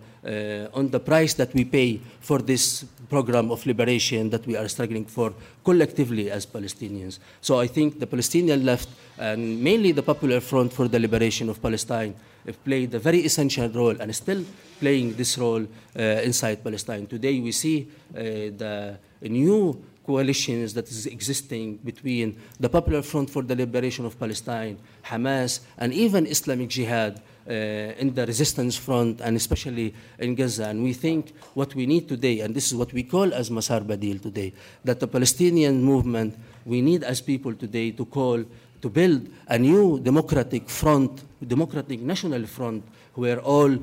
on the price that we pay for this program of liberation that we are struggling for collectively as Palestinians. So I think the Palestinian left, and mainly the Popular Front for the Liberation of Palestine, have played a very essential role and still playing this role uh, inside Palestine. Today we see uh, the new coalitions that is existing between the Popular Front for the Liberation of Palestine, Hamas, and even Islamic Jihad uh, Uh, in the resistance front and especially in Gaza. And we think what we need today, and this is what we call as Masar Badil today, that the Palestinian movement, we need as people today to call to build a new democratic front, democratic national front, where all uh,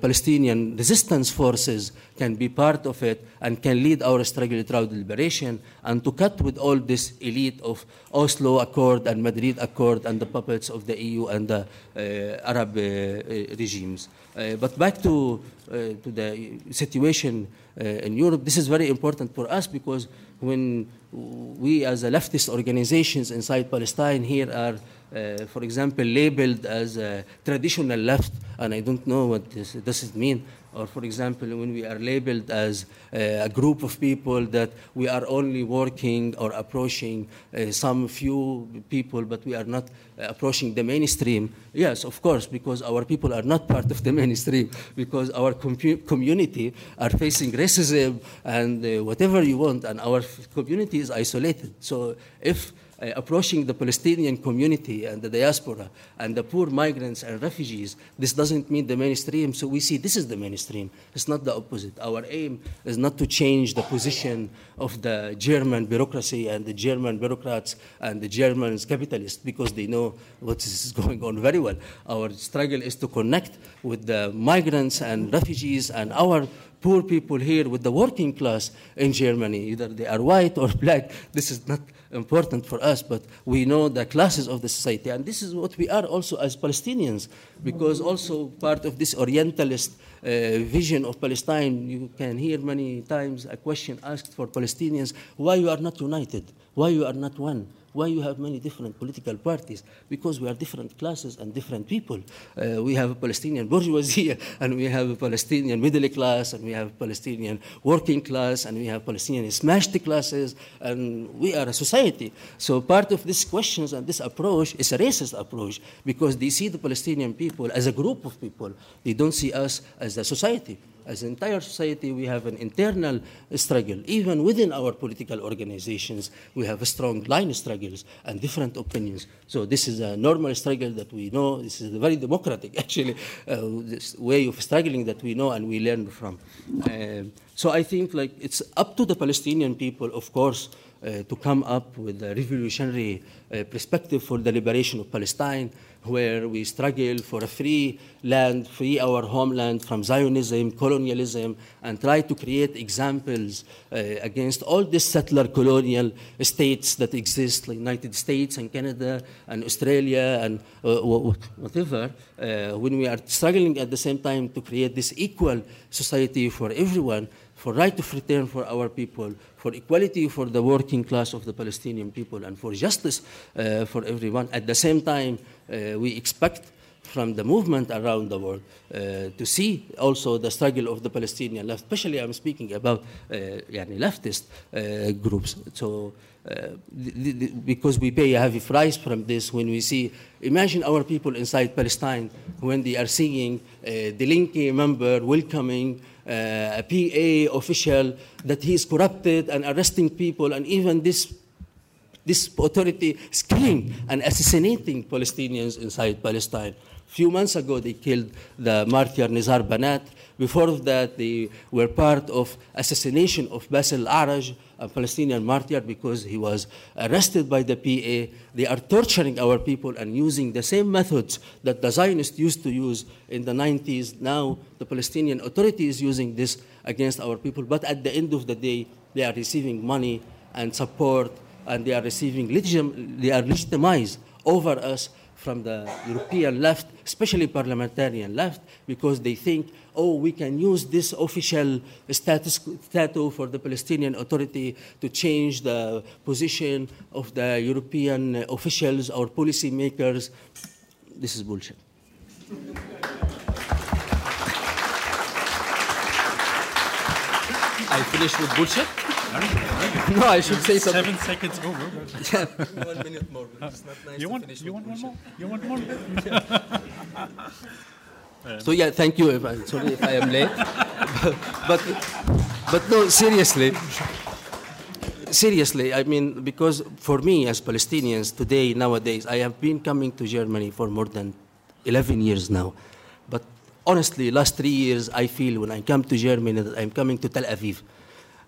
Palestinian resistance forces can be part of it and can lead our struggle throughout liberation, and to cut with all this elite of Oslo Accord and Madrid Accord and the puppets of the EU and the uh, Arab uh, uh, regimes. Uh, but back to, uh, to the situation in Europe, this is very important for us because when we as a leftist organizations inside Palestine here are uh, for example, labeled as a traditional left, and I don't know what this does mean. Or, for example, when we are labeled as uh, a group of people that we are only working or approaching uh, some few people, but we are not uh, approaching the mainstream. Yes, of course, because our people are not part of the mainstream, because our com community are facing racism and whatever you want, and our community is isolated. So if uh, approaching the Palestinian community and the diaspora and the poor migrants and refugees, this doesn't mean the mainstream. So we see this is the mainstream. It's not the opposite. Our aim is not to change the position of the German bureaucracy and the German bureaucrats and the German capitalists because they know what is going on very well. Our struggle is to connect with the migrants and refugees and our poor people here with the working class in Germany, either they are white or black. This is not important for us, but we know the classes of the society. And this is what we are also as Palestinians, because also part of this Orientalist uh, vision of Palestine, you can hear many times a question asked for Palestinians, why you are not united? Why you are not one? Why you have many different political parties? Because we are different classes and different people. Uh, we have a Palestinian bourgeoisie, and we have a Palestinian middle class, and we have Palestinian working class, and we have Palestinian smashed classes, and we are a society. So part of these questions and this approach is a racist approach because they see the Palestinian people as a group of people. They don't see us as a society as an entire society, we have an internal struggle. Even within our political organizations, we have strong line struggles and different opinions. So this is a normal struggle that we know. This is a very democratic, actually, uh, way of struggling that we know and we learn from. Um, so I think like it's up to the Palestinian people, of course, to come up with a revolutionary uh, perspective for the liberation of Palestine, where we struggle for a free land, free our homeland from Zionism, colonialism, and try to create examples uh, against all these settler colonial states that exist, like United States and Canada and Australia and uh, whatever, uh, when we are struggling at the same time to create this equal society for everyone, for right of return for our people, for equality for the working class of the Palestinian people, and for justice uh, for everyone. At the same time, uh, we expect from the movement around the world uh, to see also the struggle of the Palestinian left, especially I'm speaking about uh, leftist uh, groups. So uh, because we pay a heavy price from this when we see, imagine our people inside Palestine when they are seeing the Linke member welcoming uh, a PA official that he is corrupted and arresting people and even this this authority is killing and assassinating Palestinians inside Palestine. Few months ago, they killed the martyr Nizar Banat. Before that, they were part of assassination of Basil Araj, a Palestinian martyr, because he was arrested by the PA. They are torturing our people and using the same methods that the Zionists used to use in the 90s. Now, the Palestinian Authority is using this against our people. But at the end of the day, they are receiving money and support and they are receiving legit- they are legitimized over us from the European left, especially parliamentarian left, because they think, oh, we can use this official status status for the Palestinian Authority to change the position of the European officials or policymakers. This is bullshit. I finish with bullshit? No, I should say something. Seven seconds over. one minute more. It's not nice You to want, finish you want one more? You want one more? So yeah, thank you. If I, sorry if I am late, but but no, seriously, seriously. I mean, because for me as Palestinians today nowadays, I have been coming to Germany for more than 11 years now, but honestly, last three years I feel when I come to Germany that I'm coming to Tel Aviv.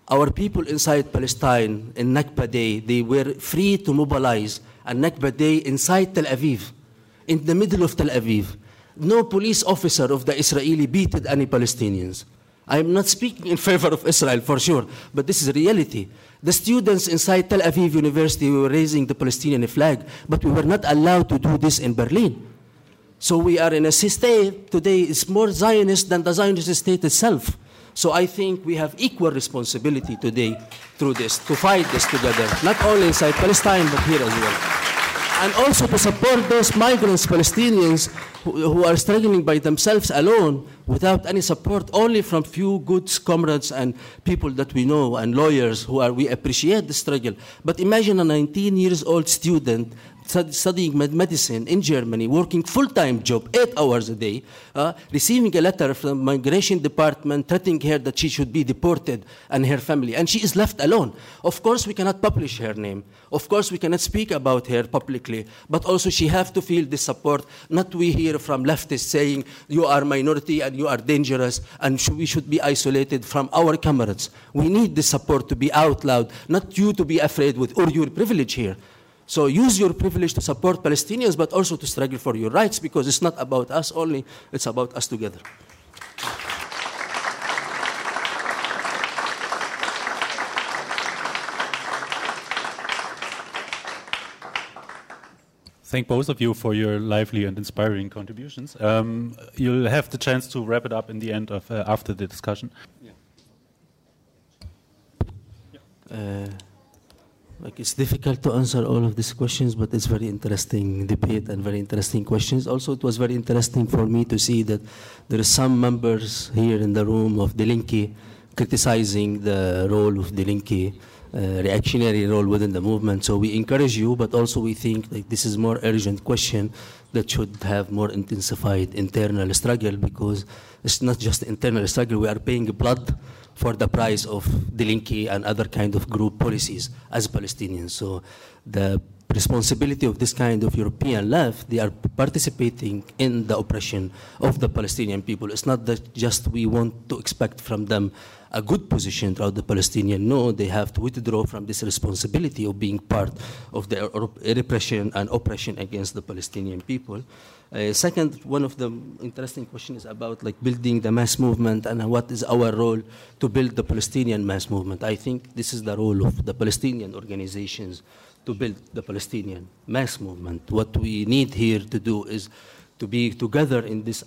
Our people inside Palestine in Nakba Day, they were free to mobilize on Nakba Day inside Tel Aviv, in the middle of Tel Aviv. No police officer of the Israeli beated any Palestinians. I am not speaking in favor of Israel for sure, but this is reality. The students inside Tel Aviv University were raising the Palestinian flag, but we were not allowed to do this in Berlin. So we are in a state today is more Zionist than the Zionist state itself. So I think we have equal responsibility today through this, to fight this together, not only inside Palestine, but here as well. And also to support those migrants, Palestinians, who, who are struggling by themselves alone without any support, only from few good comrades and people that we know and lawyers who are, we appreciate the struggle. But imagine a 19 years old student studying medicine in Germany, working full-time job, eight hours a day, uh, receiving a letter from migration department threatening her that she should be deported and her family, and she is left alone. Of course, we cannot publish her name. Of course, we cannot speak about her publicly, but also she have to feel the support. Not we hear from leftists saying you are minority and you are dangerous and we should be isolated from our comrades. We need the support to be out loud, not you to be afraid with or your privilege here. So use your privilege to support Palestinians, but also to struggle for your rights, because it's not about us only, it's about us together. Thank both of you for your lively and inspiring contributions. Um, you'll have the chance to wrap it up in the end of uh, after the discussion. Yeah. Uh, like it's difficult to answer all of these questions, but it's very interesting debate and very interesting questions. Also, it was very interesting for me to see that there are some members here in the room of Die Linke criticizing the role of Die Linke, uh, reactionary role within the movement. So we encourage you, but also we think like this is more urgent question that should have more intensified internal struggle because it's not just internal struggle. We are paying blood for the price of Die Linke and other kind of group policies as Palestinians. So the responsibility of this kind of European left, they are participating in the oppression of the Palestinian people. It's not that just we want to expect from them a good position throughout the Palestinian. No, they have to withdraw from this responsibility of being part of the repression and oppression against the Palestinian people. Uh, second, one of the interesting questions is about like building the mass movement and what is our role to build the Palestinian mass movement. I think this is the role of the Palestinian organizations to build the Palestinian mass movement. What we need here to do is to be together in these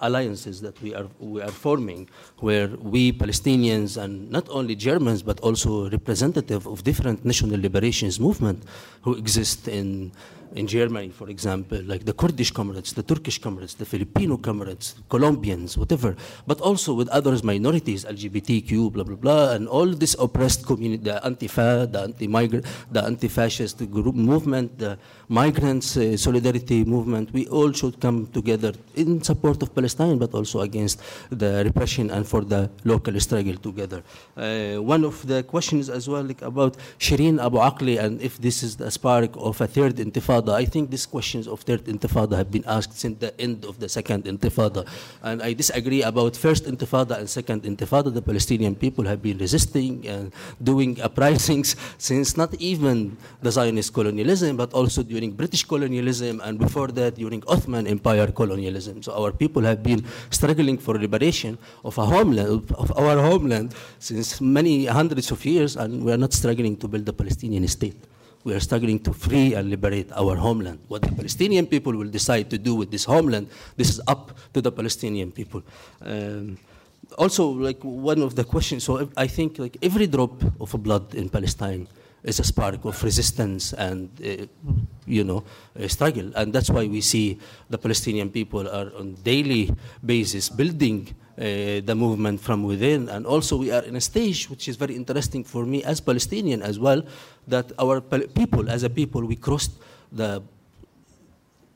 alliances that we are, we are forming, where we Palestinians and not only Germans, but also representative of different national liberations movement who exist in in Germany, for example, like the Kurdish comrades, the Turkish comrades, the Filipino comrades, Colombians, whatever, but also with others minorities, LGBTQ, blah, blah, blah, and all this oppressed community, the anti-fa, the anti-migrant, the anti-fascist group movement, the migrants uh, solidarity movement, we all should come together in support of Palestine, but also against the repression and for the local struggle together. Uh, one of the questions as well like about Shireen Abu Akleh and if this is the spark of a third intifada intifada. I think these questions of third intifada have been asked since the end of the second intifada. And I disagree about first intifada and second intifada. The Palestinian people have been resisting and doing uprisings since not even the Zionist colonialism, but also during British colonialism and before that during Ottoman Empire colonialism. So our people have been struggling for liberation of a homeland, of our homeland since many hundreds of years, and we are not struggling to build a Palestinian state we are struggling to free and liberate our homeland. What the Palestinian people will decide to do with this homeland, this is up to the Palestinian people. Um, also, like one of the questions, so I think like every drop of blood in Palestine is a spark of resistance and, uh, you know, struggle. And that's why we see the Palestinian people are on daily basis building uh, the movement from within. And also we are in a stage which is very interesting for me as Palestinian as well, that our people, as a people, we crossed the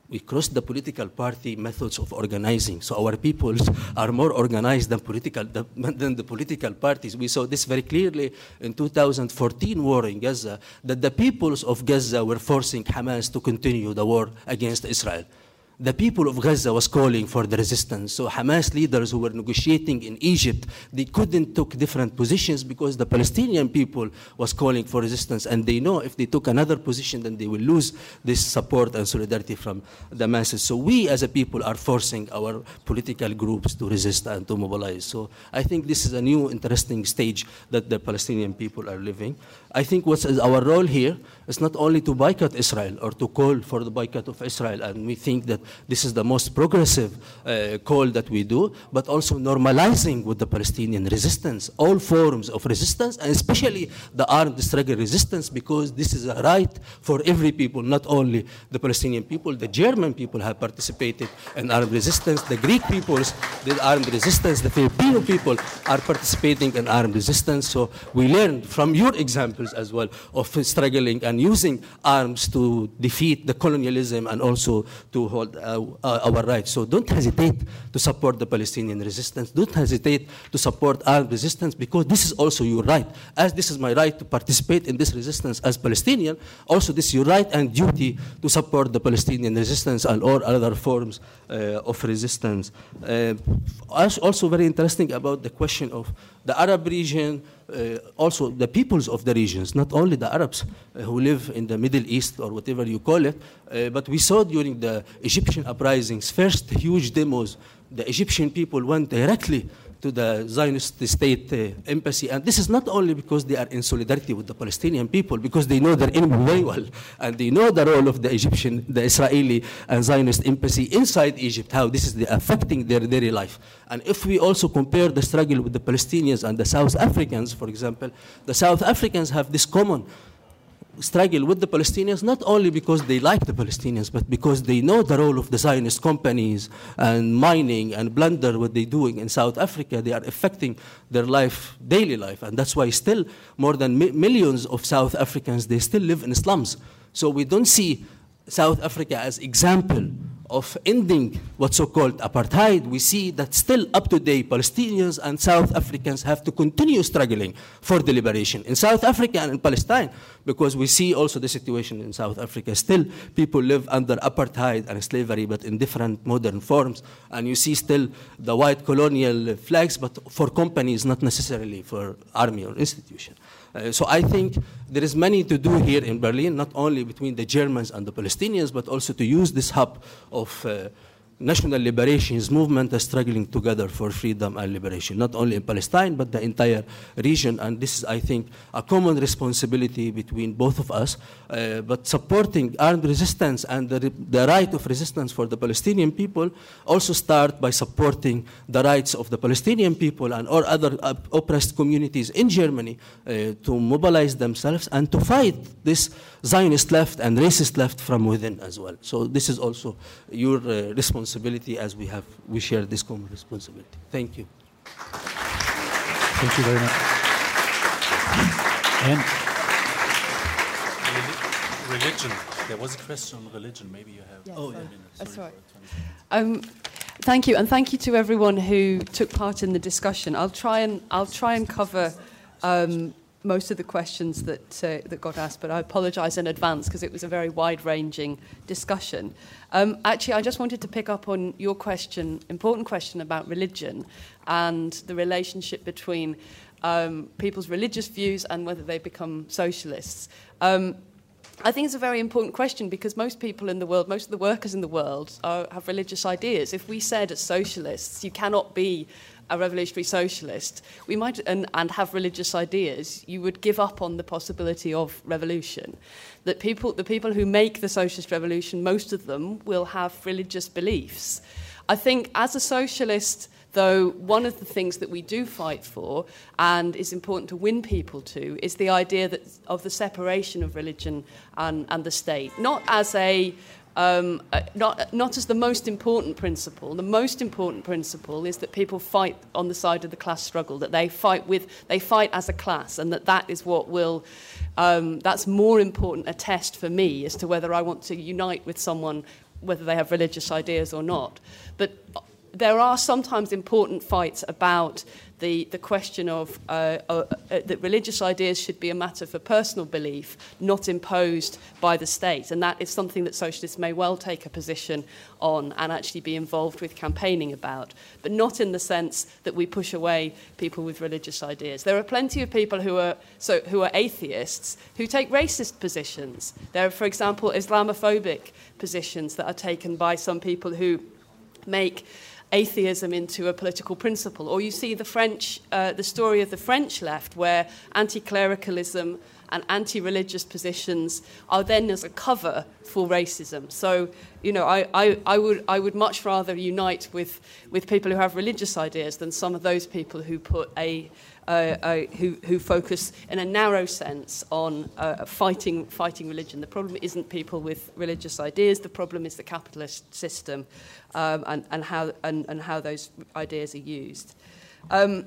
we crossed the political party methods of organizing. So our peoples are more organized than political than the political parties. We saw this very clearly in 2014 war in Gaza, that the peoples of Gaza were forcing Hamas to continue the war against Israel. The people of Gaza was calling for the resistance. So Hamas leaders who were negotiating in Egypt, they couldn't take different positions because the Palestinian people was calling for resistance, and they know if they took another position, then they will lose this support and solidarity from the masses. So we as a people are forcing our political groups to resist and to mobilize. So I think this is a new interesting stage that the Palestinian people are living. I think what's our role here is not only to boycott Israel or to call for the boycott of Israel, and we think that this is the most progressive uh, call that we do, but also normalizing with the Palestinian resistance, all forms of resistance, and especially the armed struggle resistance, because this is a right for every people, not only the Palestinian people. The German people have participated in armed resistance, the Greek peoples did armed resistance, the Filipino people are participating in armed resistance. So we learn from your examples as well of struggling and using arms to defeat the colonialism and also to hold our rights. So don't hesitate to support the Palestinian resistance. Don't hesitate to support armed resistance because this is also your right. As this is my right to participate in this resistance as Palestinian, also this is your right and duty to support the Palestinian resistance and all other forms uh, of resistance. Uh, also very interesting about the question of the Arab region, uh, also the peoples of the regions, not only the Arabs uh, who live in the Middle East or whatever you call it, uh, but we saw during the Egyptian uprisings, first huge demos, the Egyptian people went directly to the Zionist state uh, embassy. And this is not only because they are in solidarity with the Palestinian people, because they know their enemy very well, and they know the role of the Egyptian, the Israeli and Zionist embassy inside Egypt, how this is the affecting their daily life. And if we also compare the struggle with the Palestinians and the South Africans, for example, the South Africans have this common struggle with the Palestinians not only because they like the Palestinians, but because they know the role of the Zionist companies and mining and plunder what they're doing in South Africa. They are affecting their life, daily life, and that's why still more than mi millions of South Africans they still live in slums. So we don't see South Africa as example of ending what's so-called apartheid, we see that still up to date Palestinians and South Africans have to continue struggling for the liberation in South Africa and in Palestine, because we see also the situation in South Africa. Still, people live under apartheid and slavery, but in different modern forms, and you see still the white colonial flags, but for companies, not necessarily for army or institution. Uh, so I think there is many to do here in Berlin, not only between the Germans and the Palestinians, but also to use this hub of uh, national liberations movement are struggling together for freedom and liberation, not only in Palestine, but the entire region. And this is, I think, a common responsibility between both of us. Uh, but supporting armed resistance and the, the right of resistance for the Palestinian people also start by supporting the rights of the Palestinian people and or other uh, oppressed communities in Germany uh, to mobilize themselves and to fight this Zionist left and racist left from within as well. So this is also your uh, responsibility as we have we share this common responsibility. Thank you. Thank you very much. And religion. There was a question on religion. Maybe you have. Yes, oh, yeah. That's right. Um, thank you, and thank you to everyone who took part in the discussion. I'll try and I'll try and cover. Um, most of the questions that, uh, that got asked, but I apologise in advance because it was a very wide ranging discussion. Um, actually, I just wanted to pick up on your question, important question about religion and the relationship between um, people's religious views and whether they become socialists. Um, I think it's a very important question because most people in the world, most of the workers in the world, are, have religious ideas. If we said as socialists, you cannot be a revolutionary socialist, we might and, and have religious ideas, you would give up on the possibility of revolution. That people, the people who make the socialist revolution, most of them will have religious beliefs. I think as a socialist, though one of the things that we do fight for and is important to win people to is the idea that, of the separation of religion and, and the state, not as a um, uh, not, not as the most important principle. The most important principle is that people fight on the side of the class struggle, that they fight with, they fight as a class, and that that is what will, um, that's more important a test for me as to whether I want to unite with someone, whether they have religious ideas or not. But there are sometimes important fights about the, the question of uh, uh, uh, that religious ideas should be a matter for personal belief, not imposed by the state. And that is something that socialists may well take a position on and actually be involved with campaigning about, but not in the sense that we push away people with religious ideas. There are plenty of people who are, so, who are atheists who take racist positions. There are, for example, Islamophobic positions that are taken by some people who make atheism into a political principle. Or you see the French, uh, the story of the French left, where anti-clericalism and anti-religious positions are then as a cover for racism. So, you know, I, I, I, would, I would much rather unite with, with people who have religious ideas than some of those people who put a who, who focus in a narrow sense on uh, fighting, fighting religion. The problem isn't people with religious ideas, the problem is the capitalist system um, and, and, how, and, and how those ideas are used. Um,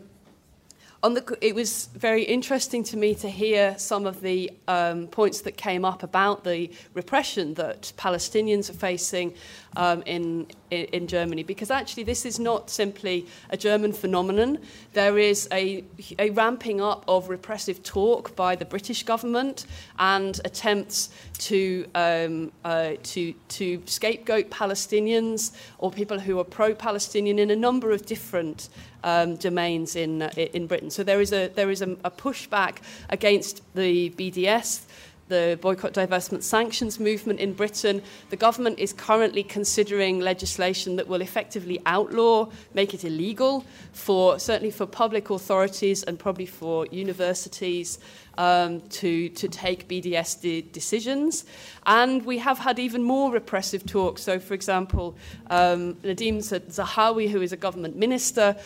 on the, it was very interesting to me to hear some of the um, points that came up about the repression that Palestinians are facing um, in, in, Germany, because actually this is not simply a German phenomenon. There is a, a ramping up of repressive talk by the British government and attempts to, um, uh, to, to scapegoat Palestinians or people who are pro-Palestinian in a number of different um, domains in, uh, in Britain. So there is, a, there is a, a pushback against the BDS, the boycott, divestment, sanctions movement in Britain. The government is currently considering legislation that will effectively outlaw, make it illegal for certainly for public authorities and probably for universities um, to, to take BDS de- decisions. And we have had even more repressive talk. So, for example, um, Nadhim Zahawi, who is a government minister,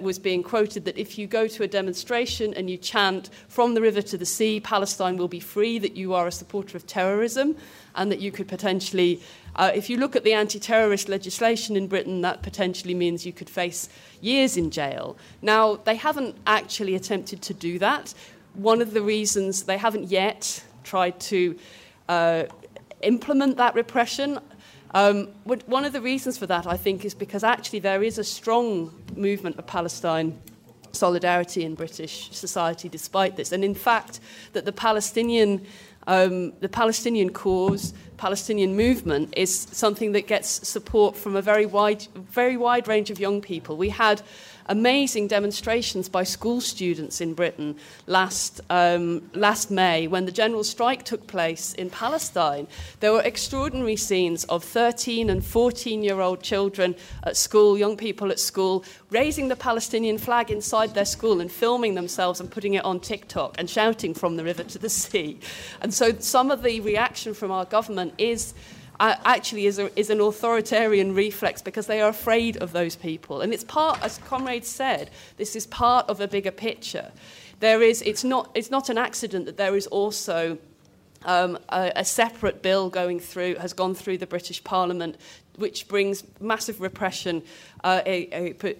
was being quoted that if you go to a demonstration and you chant from the river to the sea, Palestine will be free, that you are a supporter of terrorism, and that you could potentially, uh, if you look at the anti terrorist legislation in Britain, that potentially means you could face years in jail. Now, they haven't actually attempted to do that one of the reasons they haven't yet tried to uh, implement that repression. Um, one of the reasons for that, I think, is because actually there is a strong movement of Palestine solidarity in British society despite this. And in fact, that the Palestinian, um, the Palestinian cause, Palestinian movement is something that gets support from a very wide, very wide range of young people. We had amazing demonstrations by school students in Britain last, um, last May when the general strike took place in Palestine. There were extraordinary scenes of 13 and 14 year old children at school, young people at school, raising the Palestinian flag inside their school and filming themselves and putting it on TikTok and shouting from the river to the sea. And so some of the reaction from our government is actually is, a, is an authoritarian reflex because they are afraid of those people. And it's part, as Comrade said, this is part of a bigger picture. There is, it's not, it's not an accident that there is also um, a, a separate bill going through, has gone through the British Parliament which brings massive repression uh,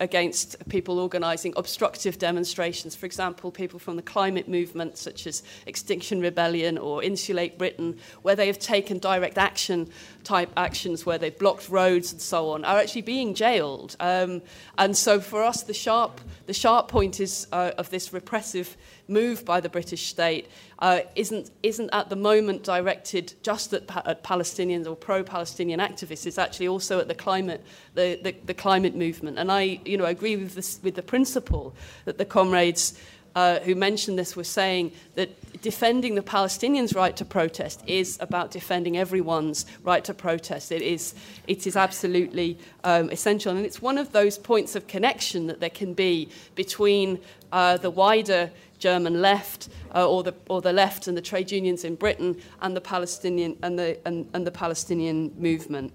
against people organising obstructive demonstrations. For example, people from the climate movement, such as Extinction Rebellion or Insulate Britain, where they have taken direct action type actions, where they've blocked roads and so on, are actually being jailed. Um, and so, for us, the sharp, the sharp point is uh, of this repressive move by the British state uh, isn't, isn't at the moment directed just at, at Palestinians or pro-Palestinian activists. It's actually also at the climate, the, the, the climate movement. And I you know, agree with, this, with the principle that the comrades uh, who mentioned this were saying that defending the Palestinians' right to protest is about defending everyone's right to protest. It is, it is absolutely um, essential. And it's one of those points of connection that there can be between uh, the wider German left uh, or, the, or the left and the trade unions in Britain and the Palestinian, and the, and, and the Palestinian movement.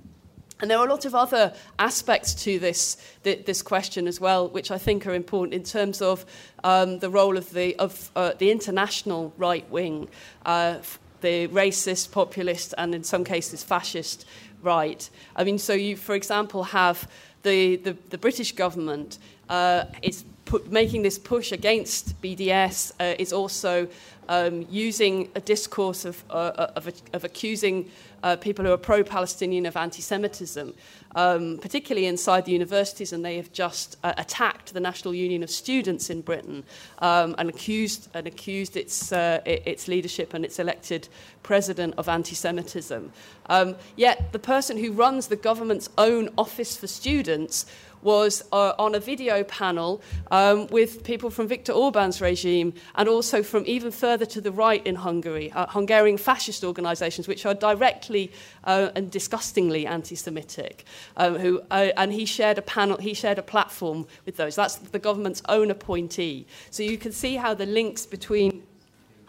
And there are a lot of other aspects to this, this question as well, which I think are important in terms of um, the role of the, of, uh, the international right wing, uh, the racist, populist, and in some cases fascist right. I mean, so you, for example, have the, the, the British government uh, is making this push against BDS uh, is also um, using a discourse of, uh, uh, of, of accusing uh, people who are pro Palestinian of anti Semitism, um, particularly inside the universities, and they have just uh, attacked the National Union of Students in Britain um, and accused, and accused its, uh, its leadership and its elected president of anti Semitism. Um, yet the person who runs the government's own Office for Students was uh, on a video panel um, with people from Viktor Orban's regime and also from even further to the right in Hungary, uh, Hungarian fascist organizations, which are directly uh, and disgustingly anti-Semitic. Um, who, uh, and he shared a panel, he shared a platform with those. That's the government's own appointee. So you can see how the links between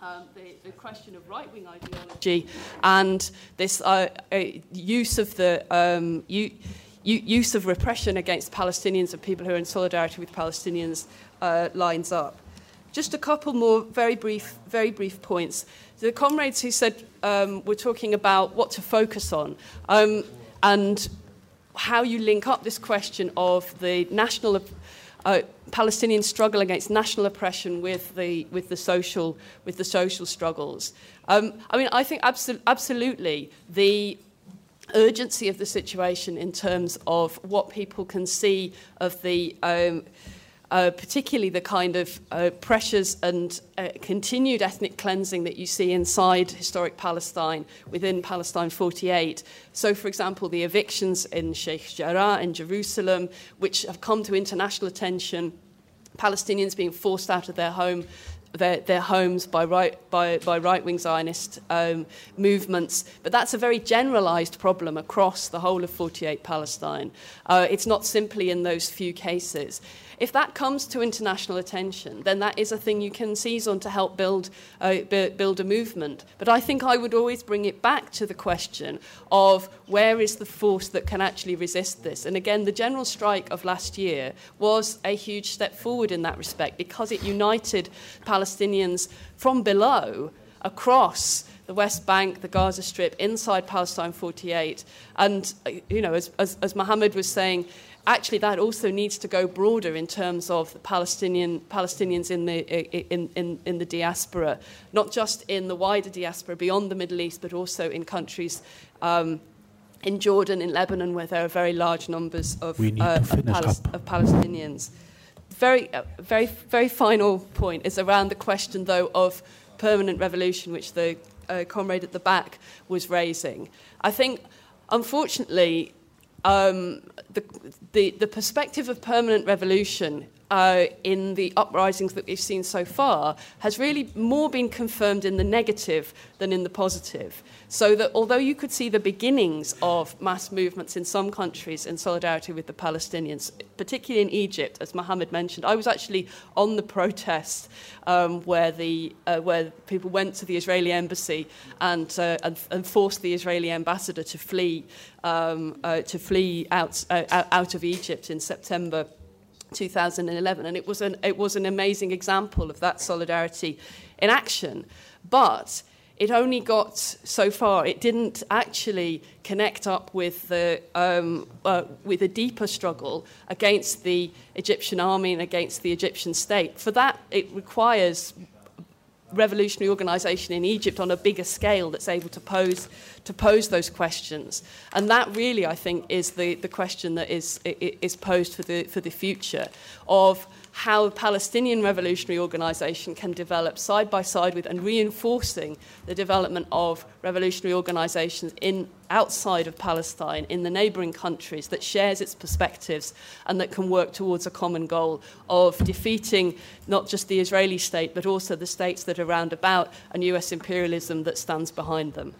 um, the, the question of right-wing ideology and this uh, uh, use of the um, use of repression against Palestinians and people who are in solidarity with Palestinians uh, lines up. Just a couple more very brief, very brief points. The comrades who said um, we're talking about what to focus on um, and how you link up this question of the national uh, Palestinian struggle against national oppression with the with the social with the social struggles. Um, I mean, I think abso- absolutely the urgency of the situation in terms of what people can see of the um, uh, particularly the kind of uh, pressures and uh, continued ethnic cleansing that you see inside historic Palestine within Palestine 48. So, for example, the evictions in Sheikh Jarrah in Jerusalem, which have come to international attention, Palestinians being forced out of their home their, their homes by right, by, by right-wing Zionist um, movements. But that's a very generalized problem across the whole of 48 Palestine. Uh, it's not simply in those few cases. If that comes to international attention, then that is a thing you can seize on to help build, build a movement. But I think I would always bring it back to the question of where is the force that can actually resist this? And again, the general strike of last year was a huge step forward in that respect because it united Palestinians from below across the West Bank, the Gaza Strip, inside Palestine 48. And, uh, you know, as, as, as Mohammed was saying, actually that also needs to go broader in terms of the Palestinian Palestinians in the in, in, in the diaspora, not just in the wider diaspora beyond the Middle East, but also in countries. Um, in Jordan, in Lebanon, where there are very large numbers of, uh, of, Palis- of Palestinians. Very, uh, very, very final point is around the question, though, of permanent revolution, which the uh, comrade at the back was raising. I think, unfortunately, um, the, the, the perspective of permanent revolution uh, in the uprisings that we've seen so far has really more been confirmed in the negative than in the positive. So that although you could see the beginnings of mass movements in some countries in solidarity with the Palestinians, particularly in Egypt, as Mohammed mentioned, I was actually on the protest um, where, the, uh, where people went to the Israeli embassy and, uh, and, and forced the Israeli ambassador to flee, um, uh, to flee out, uh, out of Egypt in September 2011. And it was, an, it was an amazing example of that solidarity in action. But it only got so far. It didn't actually connect up with the um, uh, with a deeper struggle against the Egyptian army and against the Egyptian state. For that, it requires revolutionary organisation in Egypt on a bigger scale that's able to pose to pose those questions. And that really, I think, is the, the question that is, is posed for the, for the future of how a Palestinian revolutionary organization can develop side by side with and reinforcing the development of revolutionary organizations in outside of Palestine in the neighboring countries that shares its perspectives and that can work towards a common goal of defeating not just the Israeli state but also the states that are round about and US imperialism that stands behind them.